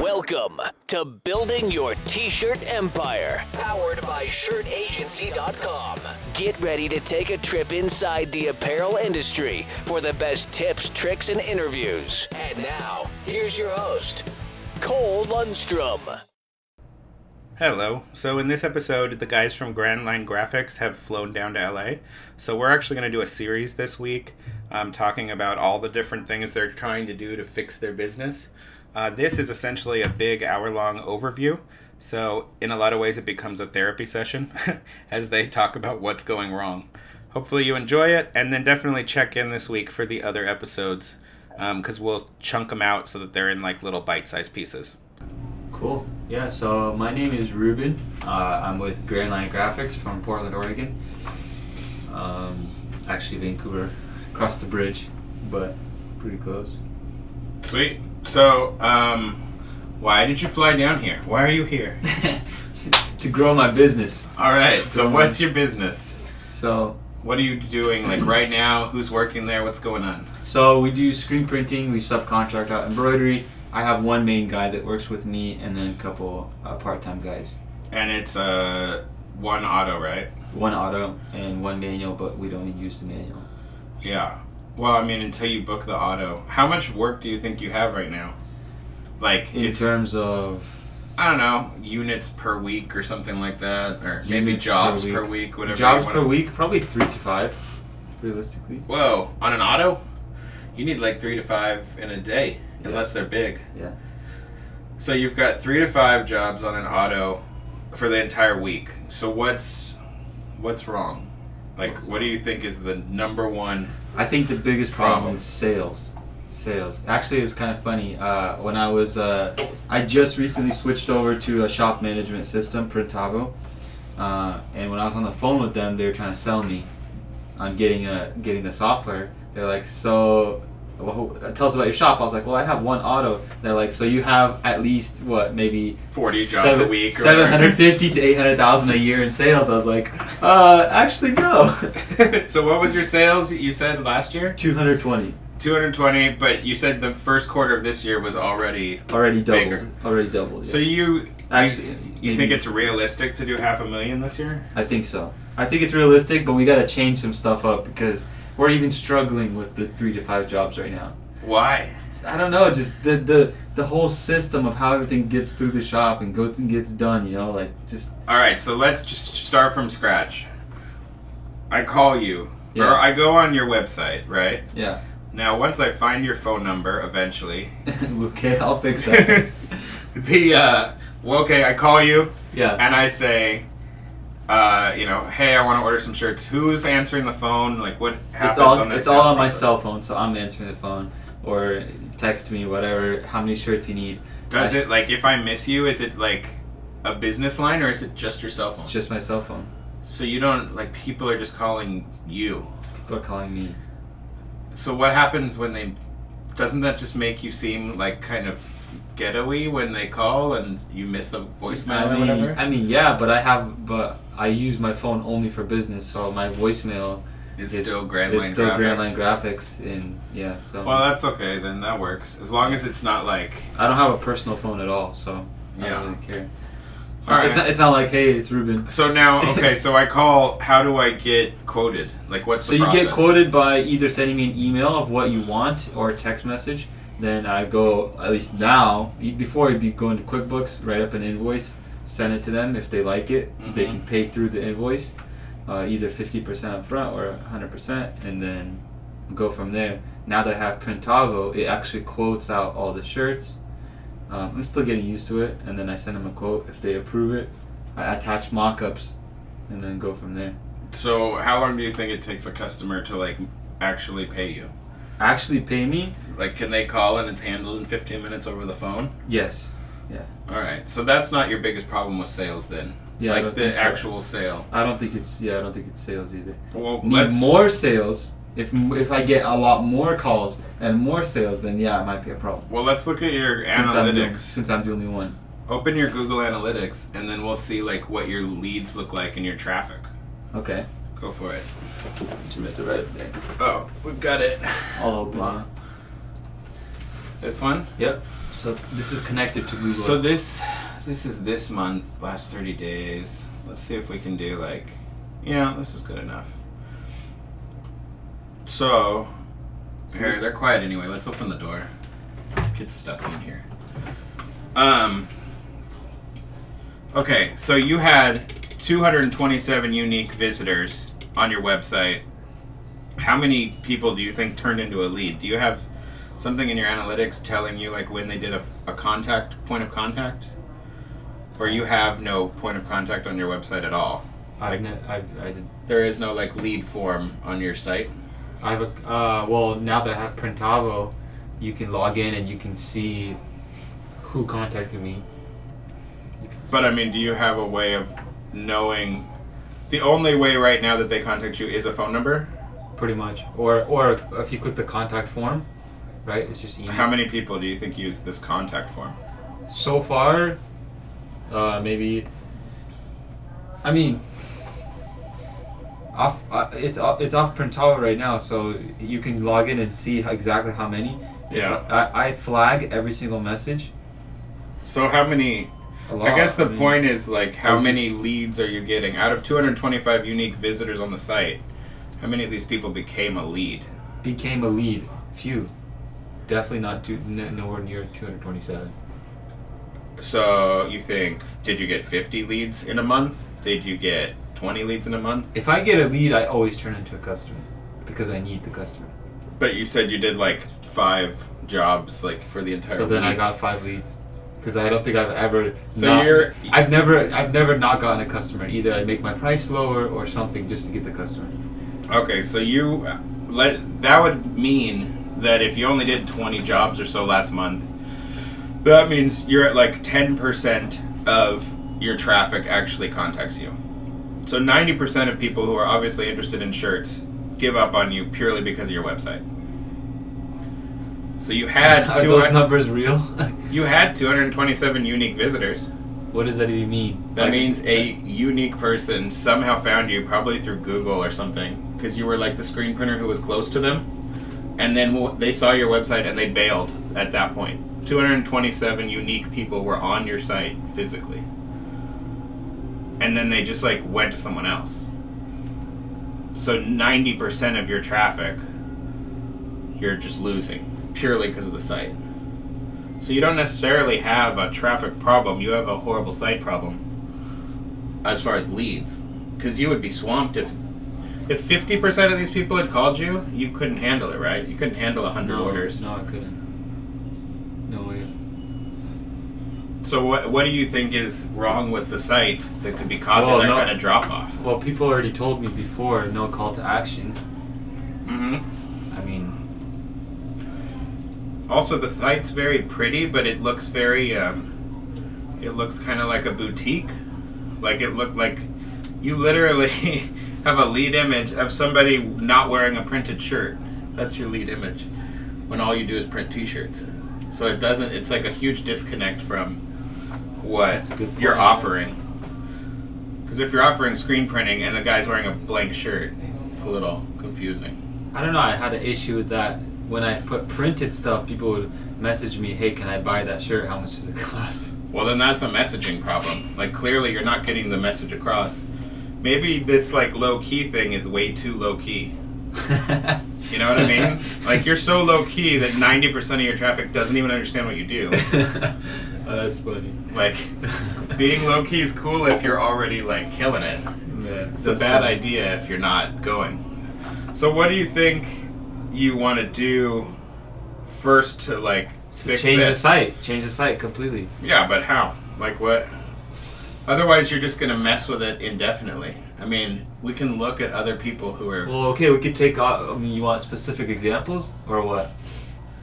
Welcome to Building Your T-Shirt Empire, powered by shirtagency.com. Get ready to take a trip inside the apparel industry for the best tips, tricks, and interviews. And now, here's your host, Cole Lundquist. Hello. So in this episode, the guys from Grand Line Graphics have flown down to LA. So we're actually going to do a series this week, um, talking about all the different things they're trying to do to fix their business. Uh, this is essentially a big hour-long overview. So in a lot of ways, it becomes a therapy session as they talk about what's going wrong. Hopefully you enjoy it, and then definitely check in this week for the other episodes because we'll chunk them out so that they're in like little bite-sized pieces. Cool. Yeah, so my name is Ruben. Uh, I'm with Grand Line Graphics from Portland, Oregon. Um, actually, Vancouver, across the bridge, but pretty close. Sweet. So, um, why did you fly down here? Why are you here? to grow my business. All right. So, what's your business? So, What are you doing like right now? Who's working there? What's going on? so we do screen printing. We subcontract out embroidery. I have one main guy that works with me, and then a couple uh, part-time guys. And it's uh one auto, right? One auto and one manual, but we don't use the manual. Yeah. Well, I mean, until you book the auto, how much work do you think you have right now? Like, In if, terms of I don't know, units per week or something like that, or maybe Units per jobs week. per week, whatever. jobs per week, probably three to five, realistically. Whoa, on an auto, you need like three to five in a day, Yeah. unless they're big. Yeah. So you've got three to five jobs on an auto for the entire week. So what's what's wrong? Like, what do you think is the number one? I think the biggest problem Problem. is sales. Sales. Actually, it's kind of funny. Uh, when I was, uh, I just recently switched over to a shop management system, Printavo, uh, and when I was on the phone with them, they were trying to sell me on getting a getting the software. They're like, so. Well, tell us about your shop. I was like, well, I have one auto. They're like, so you have at least what, maybe 40 jobs a week seven hundred fifty to eight hundred thousand a year in sales. I was like, uh, actually no, so what was your sales you said last year? two hundred twenty. 220, but you said the first quarter of this year was already. Already doubled. Bigger. Already doubled. So you Actually, you, maybe- think it's realistic to do half a million this year? I think so. I think it's realistic, but we got to change some stuff up because we're even struggling with the three to five jobs right now. Why? I don't know, just the the the whole system of how everything gets through the shop and goes and gets done. You know, like just All right, so let's just start from scratch. I call you, Yeah. or I go on your website, right? yeah. Now, once I find your phone number, eventually, okay, I'll fix that. the uh, well, okay, I call you yeah. and I say, uh, you know, hey, I want to order some shirts. Who's answering the phone? Like, what happens It's all on it's all on my process? cell phone, so I'm answering the phone or text me whatever. How many shirts you need? Does I- it like if I miss you? Is it like a business line or is it just your cell phone? It's just my cell phone. so you don't like people are just calling you. People are calling me. So what happens when they? Doesn't that just make you seem like kind of ghetto-y when they call and you miss the voicemail I or mean, whatever? I mean, yeah, but I have, but I use my phone only for business, so my voicemail it's is still Grand it's Line still Graphics. Grand Line Graphics, and yeah, so Well, that's okay. Then that works as long as it's not like. I don't have a personal phone at all, so I Yeah. don't really care. It's, All not, it's, not, it's not like, hey, it's Ruben. So now, okay, so I call. How do I get quoted? Like, what's So the you get quoted by either sending me an email of what you want or a text message. Then I go, at least now, before you'd be going to QuickBooks, write up an invoice, send it to them. If they like it, they Mhm. can pay through the invoice, uh, either 50% up front or 100%, and then go from there. Now that I have Printavo, it actually quotes out all the shirts. Um, I'm still getting used to it, and then I send them a quote. If they approve it, I attach mock ups, and then go from there. So how long do you think it takes a customer to like actually pay you? Actually, pay me? Like, can they call and it's handled in 15 minutes over the phone? Yes. Yeah. All right, so that's not your biggest problem with sales then. Yeah, I like don't the think so. actual sale. I don't think it's yeah. I don't think it's sales either. Well, Need more sales. If if I get a lot more calls and more sales, then yeah, it might be a problem. Well, let's look at your Since I'm, analytics. since I'm the only one. Open your Google Analytics, and then we'll see like what your leads look like in your traffic. Okay. Go for it. Submit the right thing. Oh, we've got it. I'll open it. This one. Yep. So it's, this is connected to Google. So this this is this month, last 30 days. Let's see if we can do like yeah, this is good enough. So here, this- they're quiet anyway. Let's open the door. Get stuff in here. Um Okay, so you had 227 unique visitors on your website. How many people do you think turned into a lead? Do you have something in your analytics telling you like when they did a, a contact point of contact or you have no point of contact on your website at all I've, ne- I've I did. there is no like lead form on your site I have a uh, well now that I have Printavo, you can log in and you can see who contacted me. but i mean do you have a way of knowing the only way right now that they contact you is a phone number Pretty much, or or if you click the contact form, right? It's just email. how many people do you think use this contact form So far, uh, maybe. I mean, off. Uh, it's off, it's off right now, so you can log in and see exactly how many. Yeah. I, I flag every single message. so how many lot. i guess the mean, point is like how many leads are you getting out of 225 unique visitors on the site how many of these people became a lead became a lead. Few. Definitely not two, n- nowhere near 227. So you think did you get 50 leads in a month? Did you get 20 leads in a month? If I get a lead, I always turn into a customer because I need the customer. But you said you did like 5 jobs like for the entire So then I got five leads. Because I don't think I've ever. So not- you're- I've never. I've never not gotten a customer. Either I make my price lower or something just to get the customer. Okay, so you let that would mean that if you only did 20 jobs or so last month, that means you're at like 10% of your traffic actually contacts you. So 90% of people who are obviously interested in shirts give up on you purely because of your website. So you had Are 200 those numbers real? you had 227 unique visitors. what does that even mean? That Like- means a unique person somehow found you, probably through Google or something, because you were like the screen printer who was close to them. And then w- they saw your website and they bailed at that point. 227 unique people were on your site physically. And then they just like went to someone else. So 90% of your traffic you're just losing purely because of the site. So you don't necessarily have a traffic problem, you have a horrible site problem as far as leads. Because you would be swamped if if 50% of these people had called you, you couldn't handle it, right? You couldn't handle 100 no, orders. No, I couldn't. No way. So what what do you think is wrong with the site that could be causing Well, that no- kind of drop off? Well, people already told me before. No call to action. hmm mean, Also, the site's very pretty, but it looks very um, it looks kind of like a boutique. Like it looked like you literally have a lead image of somebody not wearing a printed shirt. That's your lead image. When all you do is print T-shirts, so it doesn't. It's like a huge disconnect from what you're offering. Because if you're offering screen printing and the guy's wearing a blank shirt, it's a little confusing. I don't know. I had an issue with that. When I put printed stuff, people would message me, "Hey, can I buy that shirt? How much does it cost?" Well, then that's a messaging problem. Like, clearly you're not getting the message across. Maybe this, like, low key thing is way too low key. You know what I mean? like, you're so low key that 90% of your traffic doesn't even understand what you do. oh, that's funny. Like, being low key is cool if you're already, like, killing it. Man, It's a bad idea if you're not going. So, what do you think you want to do first to, like, fix Change the site. Change the site completely. Yeah, but how? Like what? Otherwise, you're just gonna mess with it indefinitely. I mean, we can look at other people who are. Well, okay, we could take off. I mean, you want specific examples or what?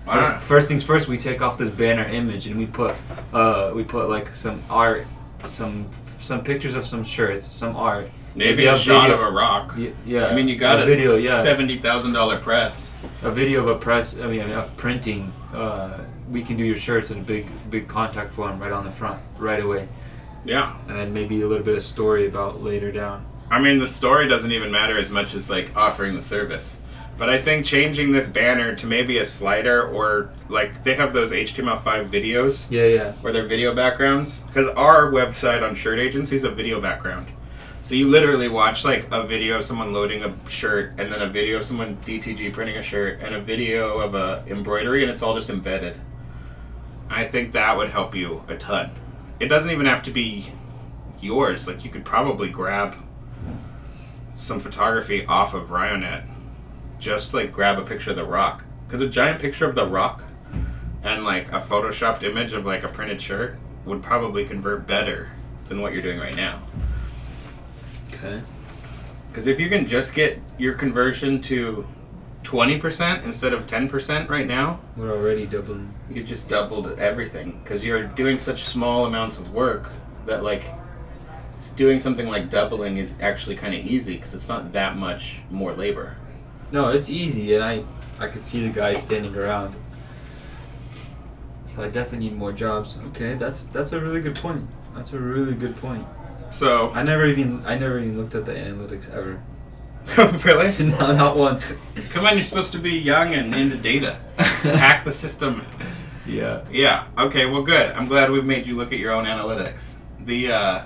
First, first things first, we take off this banner image and we put, uh, we put like some art, some some pictures of some shirts, some art. Maybe a shot video- of a ROQ. Y- yeah. I mean, you got a a, video, yeah. seventy thousand dollar press. a video of a press. I mean, of printing. Uh, we can do your shirts in a big, big contact form right on the front, right away, Yeah, and then maybe a little bit of story about later down. I mean, the story doesn't even matter as much as like offering the service. But I think changing this banner to maybe a slider or like they have those HTML5 videos Yeah, yeah. where they're video backgrounds. Because our website on Shirt Agency is a video background. So you literally watch like a video of someone loading a shirt, and then a video of someone DTG printing a shirt, and a video of a embroidery, and it's all just embedded. I think that would help you a ton. It doesn't even have to be yours. Like you could probably grab some photography off of Ryonet. Just like grab a picture of the ROQ. Because a giant picture of the ROQ and like a photoshopped image of like a printed shirt would probably convert better than what you're doing right now. Okay. Because if you can just get your conversion to 20% instead of 10% right now, We're already doubling. you just doubled everything. Because you're doing such small amounts of work that like doing something like doubling is actually kind of easy because it's not that much more labor. No, it's easy, and I I could see the guys standing around. So I definitely need more jobs. Okay, that's that's a really good point. That's a really good point. So, I never even I never even looked at the analytics ever. really? no, not once. Come on, you're supposed to be young and into data. Hack the system. Yeah. Yeah. Okay. Well, good. I'm glad we've made you look at your own analytics. The, uh,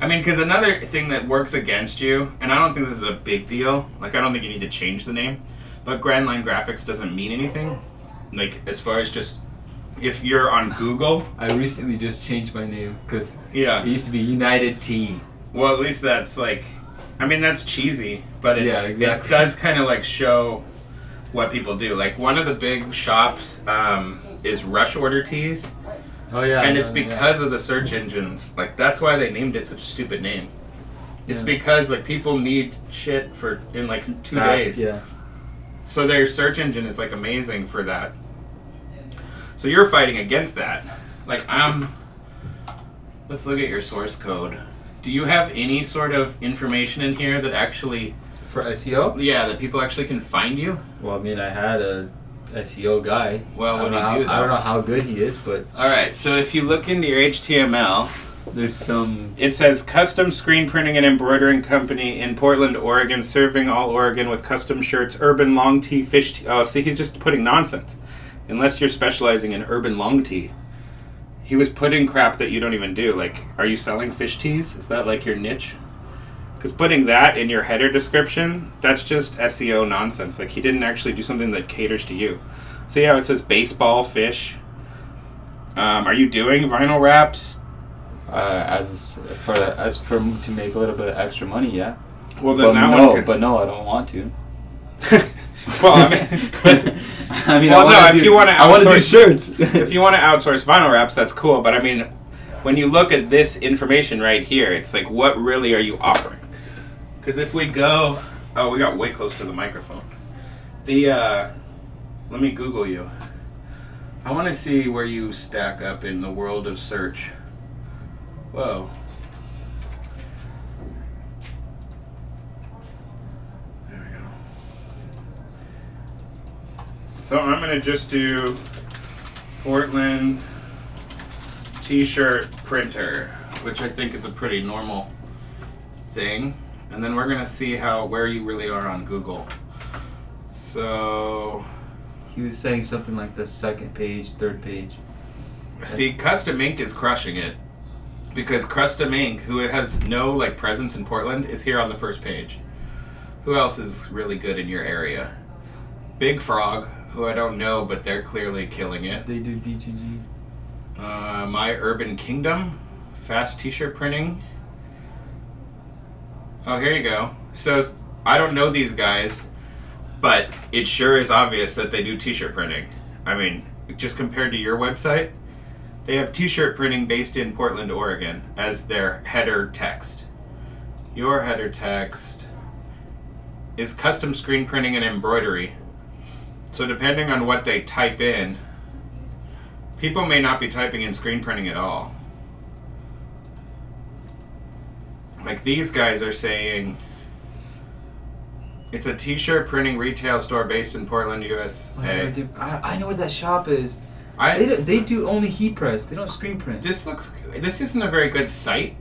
I mean, because another thing that works against you, and I don't think this is a big deal. Like, I don't think you need to change the name, but Grand Line Graphics doesn't mean anything. Like, as far as just if you're on Google, I recently just changed my name because yeah. it used to be United T. Well, at least that's like, I mean, that's cheesy, but it, Yeah, exactly. it does kind of like show what people do. Like, one of the big shops um, is Rush Order Tees. Oh yeah. and it's know, yeah. because of the search engines. Like that's why they named it such a stupid name. It's Yeah. because like people need shit for in like two Fast, days. Yeah. So their search engine is like amazing for that. So you're fighting against that. Like I'm Let's look at your source code. Do you have any sort of information in here that actually For SEO? yeah, that people actually can find you? Well, I mean, I had a SEO guy. Well, I what don't you know how, do, I don't know how good he is, but All right. So if you look into your HTML, there's some. It says custom screen printing and embroidering company in Portland, Oregon, serving all Oregon with custom shirts, urban long tee, fish tee. Oh, see, he's just putting nonsense. Unless you're specializing in urban long tee, He was putting crap that you don't even do. Like, are you selling fish tees? Is that like your niche? Because putting that in your header description, that's just SEO nonsense. Like, he didn't actually do something that caters to you. See how it says baseball, fish? Um, are you doing vinyl wraps, Uh, as for as for to make a little bit of extra money, yeah. Well, but then that no, one could. but no, I don't want to. well, I mean, I mean, Well, I no, wanna if you wanna I want to do shirts. if you want to outsource vinyl wraps, that's cool. But I mean, when you look at this information right here, it's like, what really are you offering? Because if we go, oh, we got way close to the microphone. The uh, let me Google you. I want to see where you stack up in the world of search. Whoa. There we go. So I'm gonna just do Portland t-shirt printer, which I think is a pretty normal thing. And then we're gonna see how where you really are on Google. So he was saying something like the second page, third page. see, Custom Ink is crushing it because Custom Ink, who has no like presence in Portland, is here on the first page. Who else is really good in your area? Big Frog, who I don't know, but they're clearly killing it. They do DTG. Uh, My Urban Kingdom, fast t-shirt printing. Oh, here you go. So I don't know these guys, but it sure is obvious that they do t-shirt printing. I mean, just compared to your website, they have t-shirt printing based in Portland, Oregon as their header text. Your header text is custom screen printing and embroidery. So depending on what they type in, People may not be typing in screen printing at all. Like these guys are saying it's a t-shirt printing retail store based in Portland, I, USA. I, I know where that shop is. They, do, they do only heat press. They don't screen print. this looks this isn't a very good site.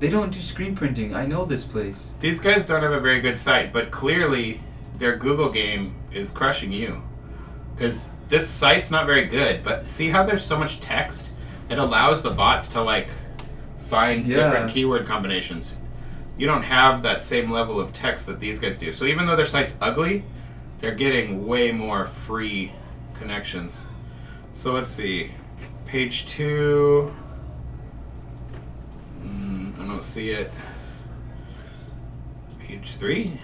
They don't do screen printing. I know this place. These guys don't have a very good site, but clearly their Google game is crushing you. Because this site's not very good, but see how there's so much text? It allows the bots to like find Yeah. different keyword combinations. You don't have that same level of text that these guys do. So even though their site's ugly, they're getting way more free connections. So let's see. Page two. Mm, I don't see it. Page three.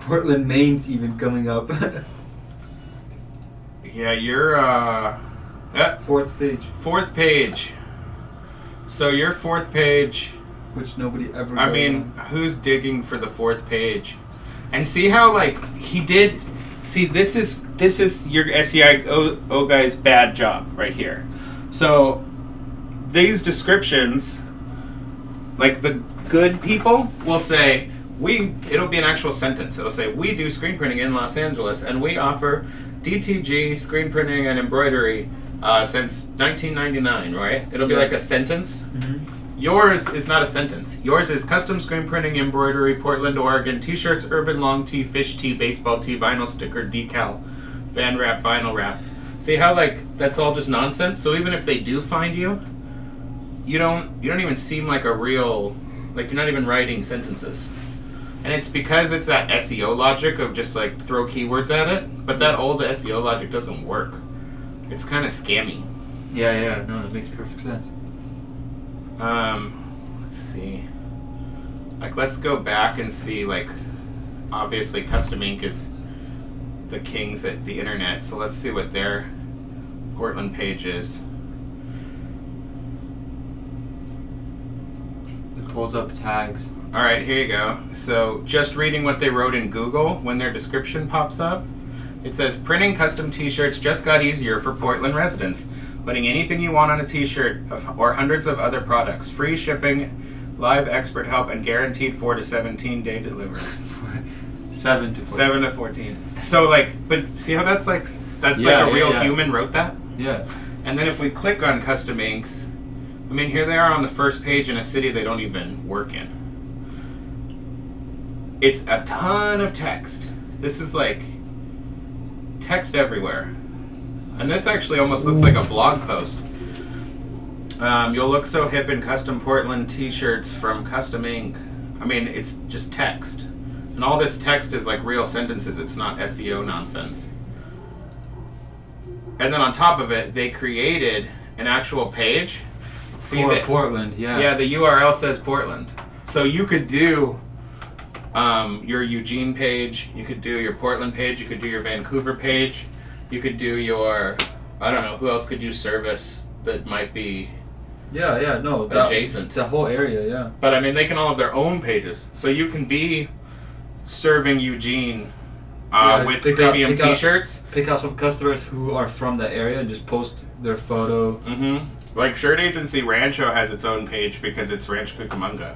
Portland, Maine's even coming up. Yeah, you're uh Fourth page, fourth page. So your fourth page which nobody ever. I mean, on. who's digging for the fourth page? And see how like he did. See, this is this is your SEIO O guy's bad job right here. So these descriptions, like the good people will say we. It'll be an actual sentence. It'll say we do screen printing in Los Angeles, and we offer DTG screen printing and embroidery uh, since 1999. Right? It'll be like a sentence. Mhm. Yours is not a sentence. Yours is custom screen printing, embroidery, Portland, Oregon, t-shirts, urban long tee, fish tee, baseball tee, vinyl sticker, decal, van wrap, vinyl wrap. See how like that's all just nonsense? So even if they do find you, you don't you don't even seem like a real like you're not even writing sentences. And it's because it's that SEO logic of just like throw keywords at it, but that old SEO logic doesn't work. It's kind of scammy. Yeah, yeah, no, that makes perfect sense. Um, let's see. Like, let's go back and see. Like, obviously, Custom Ink is the kings at the internet. So let's see what their Portland page is. It pulls up tags. All right, here you go. So, just reading what they wrote in Google when their description pops up, it says printing custom T-shirts just got easier for Portland residents. Putting anything you want on a T-shirt or hundreds of other products, free shipping, live expert help, and guaranteed four to seventeen day delivery. Seven to 14. Seven to fourteen. So like, but see how that's like that's Yeah, like a yeah, real yeah. human wrote that. Yeah. And then if we click on custom inks, I mean here they are on the first page in a city they don't even work in. It's a ton of text. This is like text everywhere. And this actually almost looks like a blog post. Um, you'll look so hip in custom Portland t-shirts from Custom Ink. I mean, it's just text. And all this text is like real sentences. It's not SEO nonsense. And then on top of it, they created an actual page. See For that- Portland, yeah. yeah, the URL says Portland. So you could do um, your Eugene page, you could do your Portland page, you could do your Vancouver page, you could do your, I don't know, who else could do service that might be, Yeah, yeah, no. That, Adjacent. The whole area, yeah. but I mean, they can all have their own pages. So you can be serving Eugene uh, Yeah, with pick out- premium pick t shirts. Pick out some customers who are from that area and just post their photo. Mm-hmm. Like Shirt Agency Rancho has its own page because it's Rancho Cucamonga.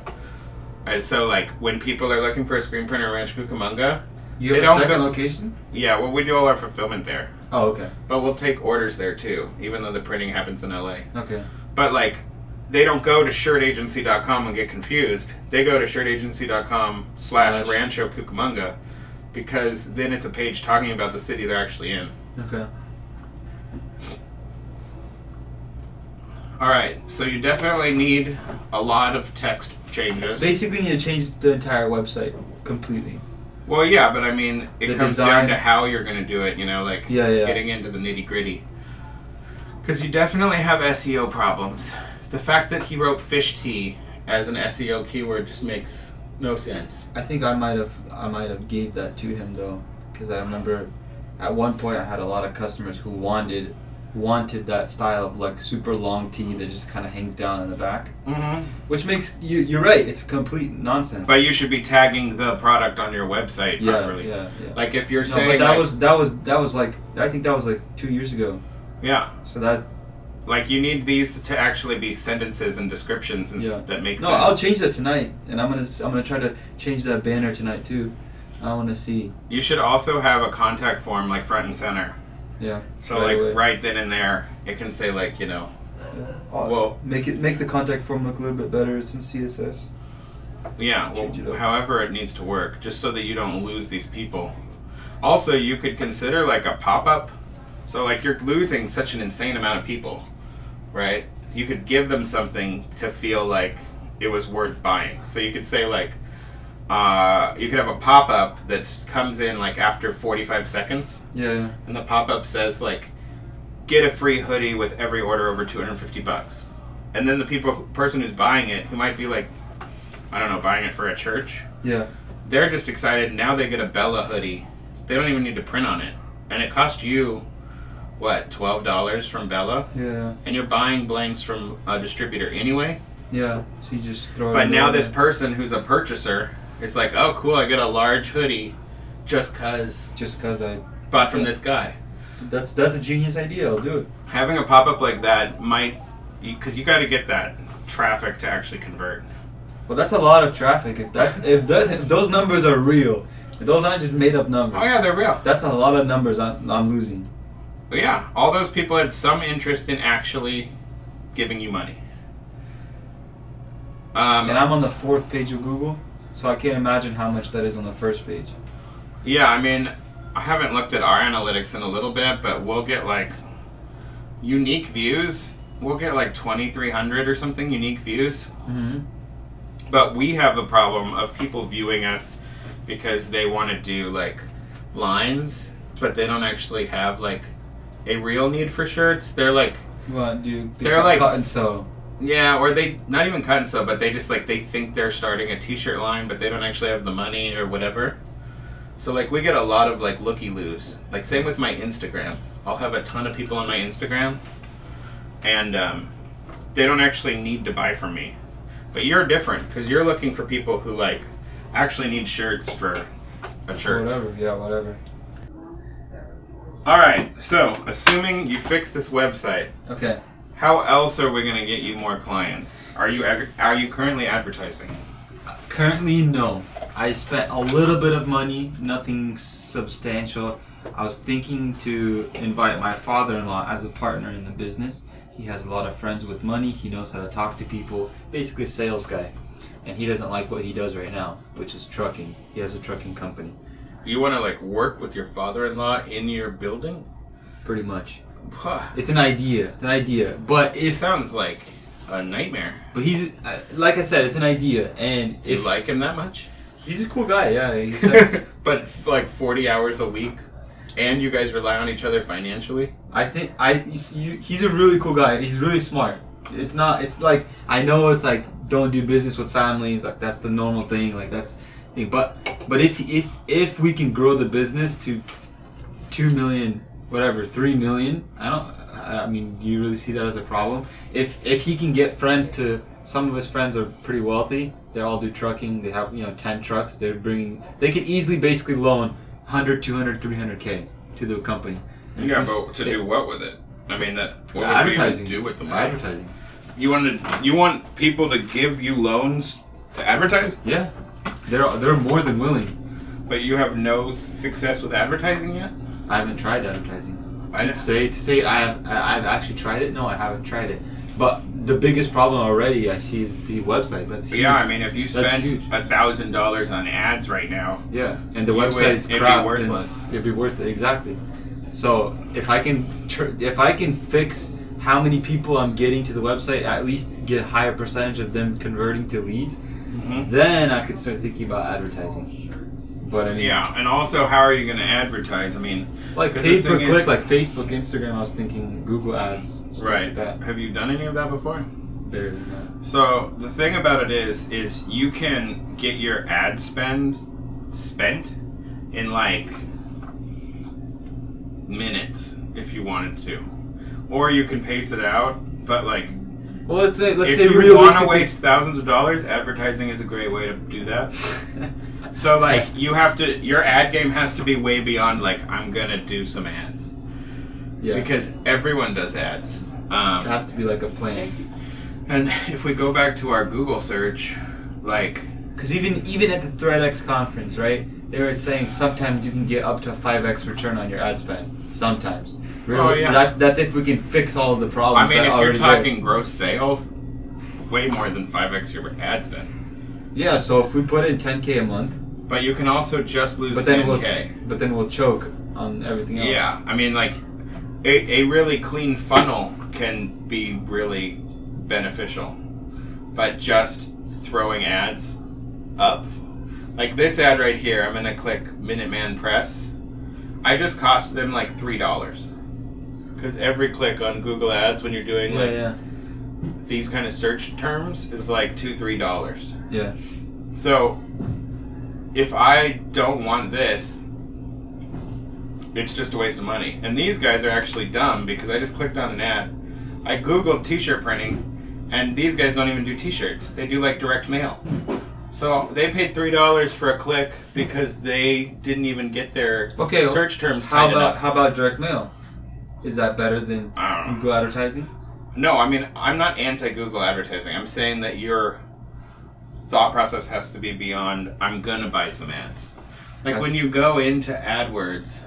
And so, like, when people are looking for a screen printer in Rancho Cucamonga, You They have a don't second go- location? yeah, well, we do all our fulfillment there. Oh, okay. But we'll take orders there too, even though the printing happens in LA. Okay. But, like, they don't go to shirtagency.com and get confused. They go to shirtagency.com Slash. Rancho Cucamonga because then it's a page talking about the city they're actually in. Okay. All right, so you definitely need a lot of text changes. Basically, you need to change the entire website completely. Well, yeah, but I mean, it The comes design- down to how you're going to do it, you know, like Yeah, yeah. getting into the nitty gritty. Because you definitely have SEO problems. The fact that he wrote fish tee as an SEO keyword just makes no sense. I think I might have I might have gave that to him though, because I remember at one point I had a lot of customers who wanted wanted that style of like super long tee that just kind of hangs down in the back, Mm-hmm. which makes you you're right. It's complete nonsense. But you should be tagging the product on your website yeah, properly. yeah, yeah. Like if you're no, saying, but that like- was that was that was like I think that was like two years ago. yeah, So that like you need these to actually be sentences and descriptions and Yeah. that make no, sense. I'll change that tonight, and I'm gonna I'm gonna try to change that banner tonight too. I want to see. you should also have a contact form like front and center. Yeah. So right like away. right then and there, it can say like you know, Uh, Well- make it make the contact form look a little bit better. Some CSS. Yeah, well, it however it needs to work, just so that you don't lose these people. Also, you could consider like a pop up. So, like, you're losing such an insane amount of people, right? You could give them something to feel like it was worth buying. So, you could say, like, uh, you could have a pop up that comes in like after 45 seconds, Yeah, yeah. and the pop up says, like, get a free hoodie with every order over 250 bucks. And then the people, person who's buying it, who might be like, I don't know, buying it for a church, Yeah. they're just excited. Now they get a Bella hoodie. They don't even need to print on it. And it cost you, what, $12 from Bella? Yeah. And you're buying blanks from a distributor anyway. Yeah. So you just throw. But now this person who's a purchaser is like, oh, cool, I get a large hoodie just because just because I. bought from this guy. That's that's a genius idea. I'll do it. Having a pop up like that might, because you got to get that traffic to actually convert. Well, that's a lot of traffic. If that's if, that, if those numbers are real, if those aren't just made up numbers. Oh, yeah, they're real. That's a lot of numbers I'm, I'm losing. But yeah, all those people had some interest in actually giving you money. Um, And I'm on the fourth page of Google, so I can't imagine how much that is on the first page. yeah, I mean, I haven't looked at our analytics in a little bit, but we'll get like unique views. We'll get like 2,300 or something unique views. Mm-hmm. But we have the problem of people viewing us because they want to do like lines, but they don't actually have like a real need for shirts. They're like, What, dude? They They're like- cut and sew. Yeah, or they not even cut and sew, but they just like they think they're starting a t-shirt line, but they don't actually have the money or whatever. So like we get a lot of like looky loos. Like same with my Instagram. I'll have a ton of people on my Instagram, and um, they don't actually need to buy from me. But you're different because you're looking for people who like actually need shirts for a church. Whatever. Yeah, whatever. All right. So assuming you fix this website, Okay. How else are we gonna get you more clients? Are you ad- are you currently advertising? Currently, no. I spent a little bit of money, nothing substantial. I was thinking to invite my father-in-law as a partner in the business. He has a lot of friends with money. He knows how to talk to people. Basically, a sales guy. And he doesn't like what he does right now, which is trucking. He has a trucking company, You want to like work with your father-in-law in your building? pretty much. Huh. It's an idea. It's an idea. But It sounds like a nightmare. but he's uh, like I said, it's an idea. And Do you like him that much? he's a cool guy, yeah. He's, but f- like 40 hours a week, and you guys rely on each other financially. I think I he's, you- he's a really cool guy. and He's really smart. It's not. It's like I know it's like don't do business with family. Like that's the normal thing. Like that's thing. But but if if if we can grow the business to two million, whatever, three million, I don't. I mean, do you really see that as a problem? If if he can get friends to some of his friends are pretty wealthy. They all do trucking. They have you know ten trucks. They're bringing. They could easily basically loan 100, 200, 300 k to the company. And Yeah, but to do what with it? I mean, that what would advertising. do with the money? Advertising. You want to? You want people to give you loans to advertise, Yeah, they're they're more than willing. but you have no success with advertising yet. I haven't tried advertising. I To say to say I have I- I've actually tried it. No, I haven't tried it. But the biggest problem already I see is the website. That's huge. Yeah, I mean, if you spent a thousand dollars on ads right now, Yeah, and the You would- website's it'd be crap. worthless. It'd be worth it exactly. So if I can tr- if I can fix how many people I'm getting to the website, at least get a higher percentage of them converting to leads, Mhm. then I could start thinking about advertising. But I mean, yeah, and also, how are you going to advertise? I mean, like paid per click, is- like Facebook, Instagram. I was thinking Google ads, stuff right? Like that Have you done any of that before? barely. no. So the thing about it is, is you can get your ad spend spent in like minutes if you wanted to, or you can pace it out. But like, Well, let's say let's if say you want to waste thousands of dollars, advertising is a great way to do that. So like, you have to, your ad game has to be way beyond like I'm gonna do some ads yeah, because everyone does ads. it Um, has to be like a plan. and if we go back to our Google search, like. Because even even at the ThreadX conference, right? they were saying sometimes you can get up to a five x return on your ad spend. Sometimes. Really, Oh, yeah. That's that's if we can fix all the I problems. mean, that if you're talking gross sales, way more than 5x your ad spend. Yeah, so if we put in 10k a month, But you can also just lose but then 10k. we'll but then we'll choke on everything else. Yeah, I mean, like, a, a really clean funnel can be really beneficial. But just throwing ads up, like this ad right here, I'm gonna click Minuteman Press. I just cost them like $3. Because every click on Google Ads when you're doing Yeah, like yeah, these kind of search terms is like two, three dollars. yeah. So, if I don't want this, it's just a waste of money. And these guys are actually dumb because I just clicked on an ad. I googled t-shirt printing, and these guys don't even do t-shirts. They do like direct mail. So they paid three dollars for a click because they didn't even get their Okay, search terms How about enough. how about direct mail? Is that better than I don't know. Google advertising? No, I mean I'm not anti Google advertising. I'm saying that your thought process has to be beyond I'm gonna buy some ads. Like when you go into AdWords,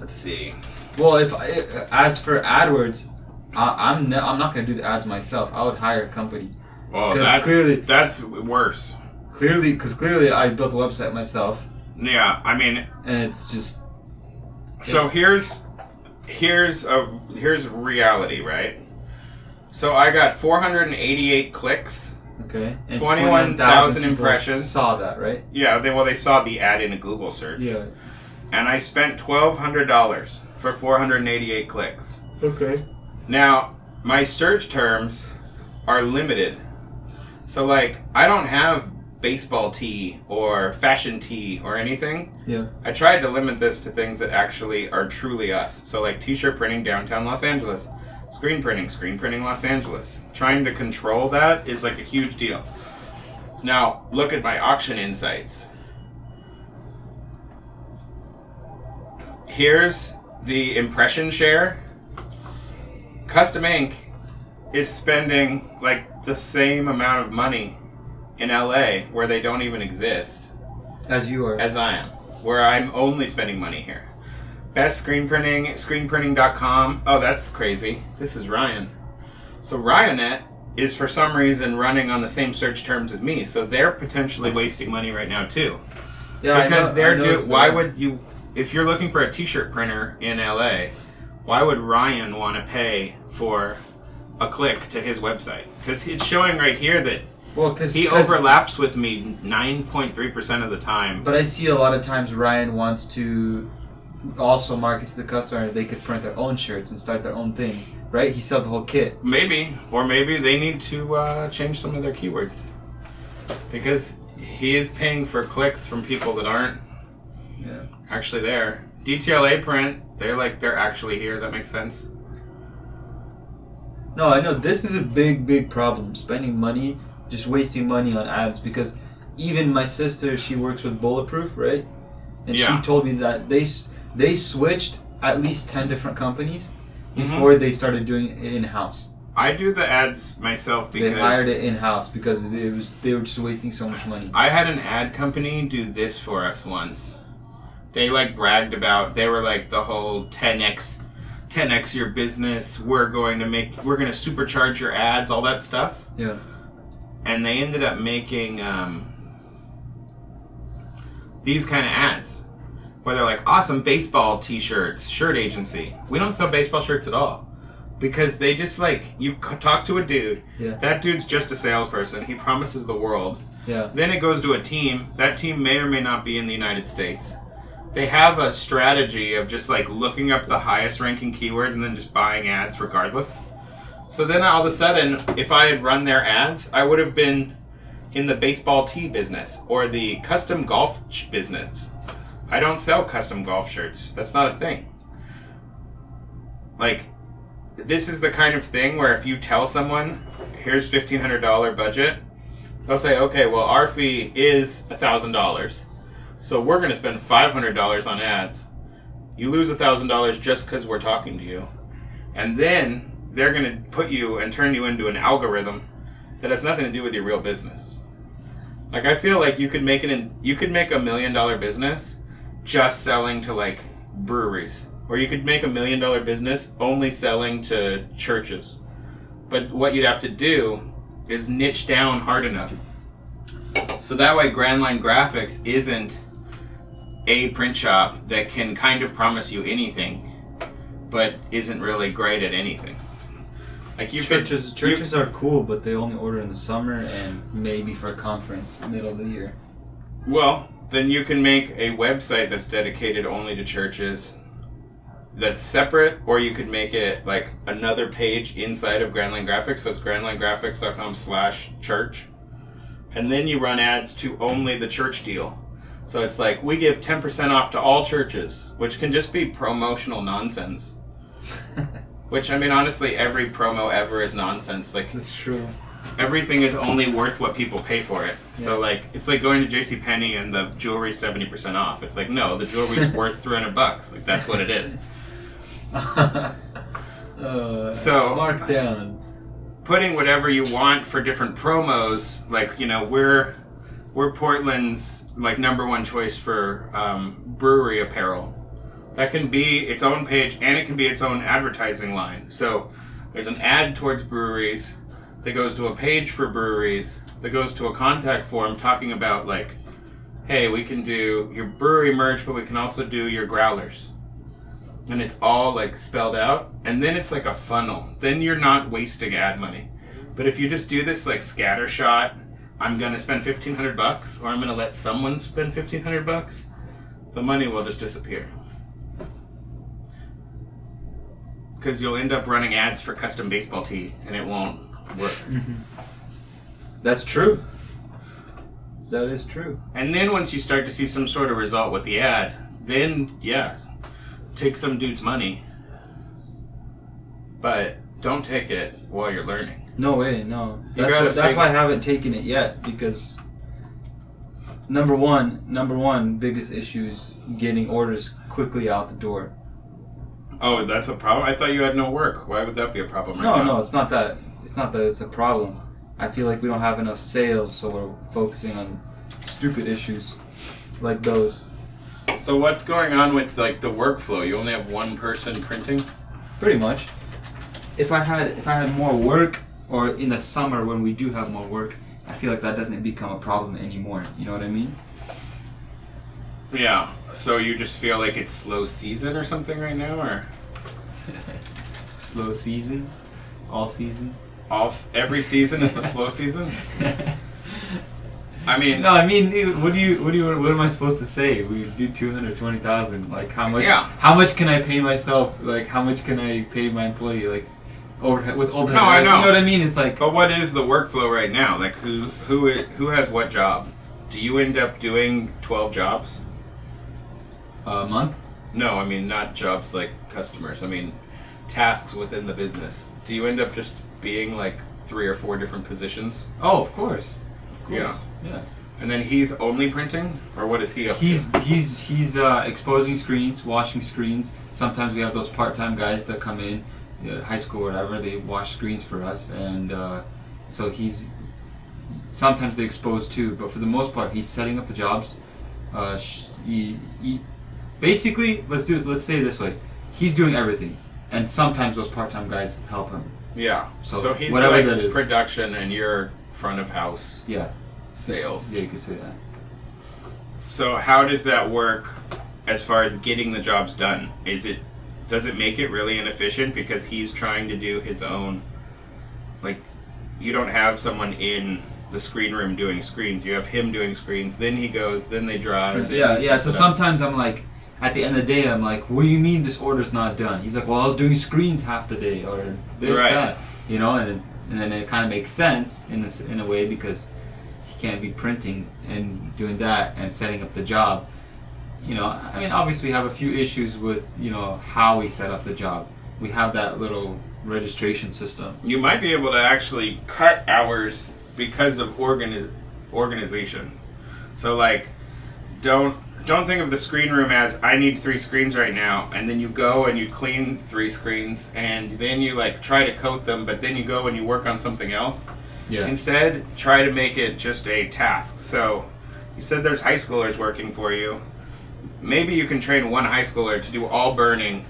let's see. Well, if I, as for AdWords, I, I'm ne- I'm not gonna do the ads myself. I would hire a company. Well, that's clearly- that's worse. Clearly, because clearly I built the website myself, Yeah, I mean, and it's just so here's here's a here's reality, right? So I got 488 clicks. Okay. And 21,000 people impressions. Saw that, right? Yeah, they well they saw the ad in a Google search. Yeah. And I spent $1200 for 488 clicks. Okay. Now, my search terms are limited. So, like, I don't have baseball tee or fashion tee or anything. Yeah. I tried to limit this to things that actually are truly us. So, like, t shirt printing downtown Los Angeles, screen printing, screen printing Los Angeles. Trying to control that is like a huge deal. Now, look at my auction insights. Here's the impression share. Custom Ink is spending like the same amount of money in LA where they don't even exist As you are. as I am, where I'm only spending money here. Best screen printing, screenprinting.com. Oh, that's crazy. This is Ryan. So Ryonet is for some reason running on the same search terms as me, so they're potentially wasting money right now too. yeah. I because know- they're do. Why that. would you? If you're looking for a T-shirt printer in LA, why would Ryan want to pay for a click to his website? Because it's showing right here that Well, because he overlaps with me 9.3 percent of the time. But I see a lot of times Ryan wants to also market to the customer they could print their own shirts and start their own thing, right? He sells the whole kit. Maybe, or maybe they need to uh, change some of their keywords because he is paying for clicks from people that aren't Yeah. actually there. DTLA print, they're like they're actually here. That makes sense. No, I know this is a big, big problem. Spending money, just wasting money on ads. Because even my sister, she works with Bulletproof, right? And Yeah. she told me that they they switched at least ten different companies Mm-hmm. before they started doing it in house. I do the ads myself because They hired it in house because it was they were just wasting so much money. I had an ad company do this for us once. They like bragged about they were like the whole 10x 10x your business, we're going to make we're going to supercharge your ads, all that stuff. Yeah. And they ended up making um, these kind of ads where they're like awesome baseball t-shirts, shirt agency. We don't sell baseball shirts at all. Because they just like you c- talk to a dude. Yeah. That dude's just a salesperson. He promises the world. Yeah. Then it goes to a team. That team may or may not be in the United States. They have a strategy of just like looking up the highest ranking keywords and then just buying ads regardless. So then all of a sudden, if I had run their ads, I would have been in the baseball tee business or the custom golf business. I don't sell custom golf shirts. That's not a thing. Like, this is the kind of thing where if you tell someone, here's $1,500 budget, they'll say, okay, well, our fee is $1,000. So we're going to spend $500 on ads. You lose $1,000 just because we're talking to you. And then they're going to put you and turn you into an algorithm that has nothing to do with your real business. Like I feel like you could make in you could make a million dollar business just selling to like breweries. Or you could make a million dollar business only selling to churches. But what you'd have to do is niche down hard enough. So that way Grand Line Graphics isn't a print shop that can kind of promise you anything, but isn't really great at anything. Like you churches, could, churches are cool, but they only order in the summer and maybe for a conference middle of the year. Well, then you can make a website that's dedicated only to churches. That's separate, or you could make it like another page inside of Grandline Graphics. So it's grandlinegraphics.com slash church. And then you run ads to only the church deal. So it's like we give 10% off to all churches, which can just be promotional nonsense. which I mean honestly every promo ever is nonsense. Like That's true. Everything is only worth what people pay for it. So Yeah. like it's like going to J.C. Penney and the jewelry's 70% off. It's like no, the jewelry's worth 300 bucks. Like that's what it is. uh, So- mark down. Putting whatever you want for different promos, like you know we're we're Portland's like number one choice for um, brewery apparel. That can be its own page and it can be its own advertising line. So there's an ad towards breweries that goes to a page for breweries that goes to a contact form talking about like, hey, we can do your brewery merch, but we can also do your growlers. And it's all like spelled out, and then it's like a funnel. Then you're not wasting ad money. But if you just do this like scatter shot, I'm gonna spend fifteen hundred bucks, or I'm gonna let someone spend fifteen hundred bucks, the money will just disappear. Because you'll end up running ads for custom baseball tee, and it won't work. Mm-hmm. That's true. That is true. And then once you start to see some sort of result with the ad, then yeah, take some dude's money. But don't take it while you're learning. No way, no. You That's, what, that's figure- why I haven't taken it yet because number one, number one biggest issue is getting orders quickly out the door. Oh, that's a problem. I thought you had no work. Why would that be a problem right No, now? no, it's not that. It's not that it's a problem. I feel like we don't have enough sales, so we're focusing on stupid issues like those. So what's going on with like the workflow? You only have one person printing. Pretty much. If I had if I had more work, or in the summer when we do have more work, I feel like that doesn't become a problem anymore. You know what I mean? Yeah. So you just feel like it's slow season or something right now, or Slow season, all season. All every season is the slow season? I mean, No, I mean, what do you, what do you, what am I supposed to say? We do two hundred twenty thousand. Like, how much? Yeah. How much can I pay myself? Like, how much can I pay my employee? Like, overhead with overhead. No, I know. You know what I mean? It's like But what is the workflow right now? Like who who who has what job? Do you end up doing twelve jobs? a month. No, I mean not jobs like customers. I mean tasks within the business. Do you end up just being like three or four different positions? Oh, of course. Of course. Yeah. Yeah. And then he's only printing, or what is he up He's to? he's he's uh, exposing screens, washing screens. Sometimes we have those part-time guys that come in, uh, high school or whatever. They wash screens for us, and uh, so he's sometimes they expose too. But for the most part, he's setting up the jobs. Uh, he, he, basically, let's do let's say it this way: he's doing everything, and sometimes those part-time guys help him. Yeah. So, So, he's whatever like that is. production, and you're front of house Yeah, sales. yeah, you could say that. So how does that work as far as getting the jobs done? Is it does it make it really inefficient because he's trying to do his own like you don't have someone in the screen room doing screens. You have him doing screens, then he goes, then they drive. then Yeah, he yeah. sets So it up. sometimes I'm like, at the end of the day, I'm like, what do you mean this order's not done? He's like, well, I was doing screens half the day, or this, Right. that, you know, and then, and then it kind of makes sense in a, in a way because he can't be printing and doing that and setting up the job. You know, I mean, obviously we have a few issues with you know how we set up the job. We have that little registration system. you might be able to actually cut hours because of organiz- organization. So like don't don't think of the screen room as I need three screens right now and then you go and you clean three screens and then you like try to coat them but then you go and you work on something else. Yeah. Instead, try to make it just a task. So, you said there's high schoolers working for you. Maybe you can train one high schooler to do all burning,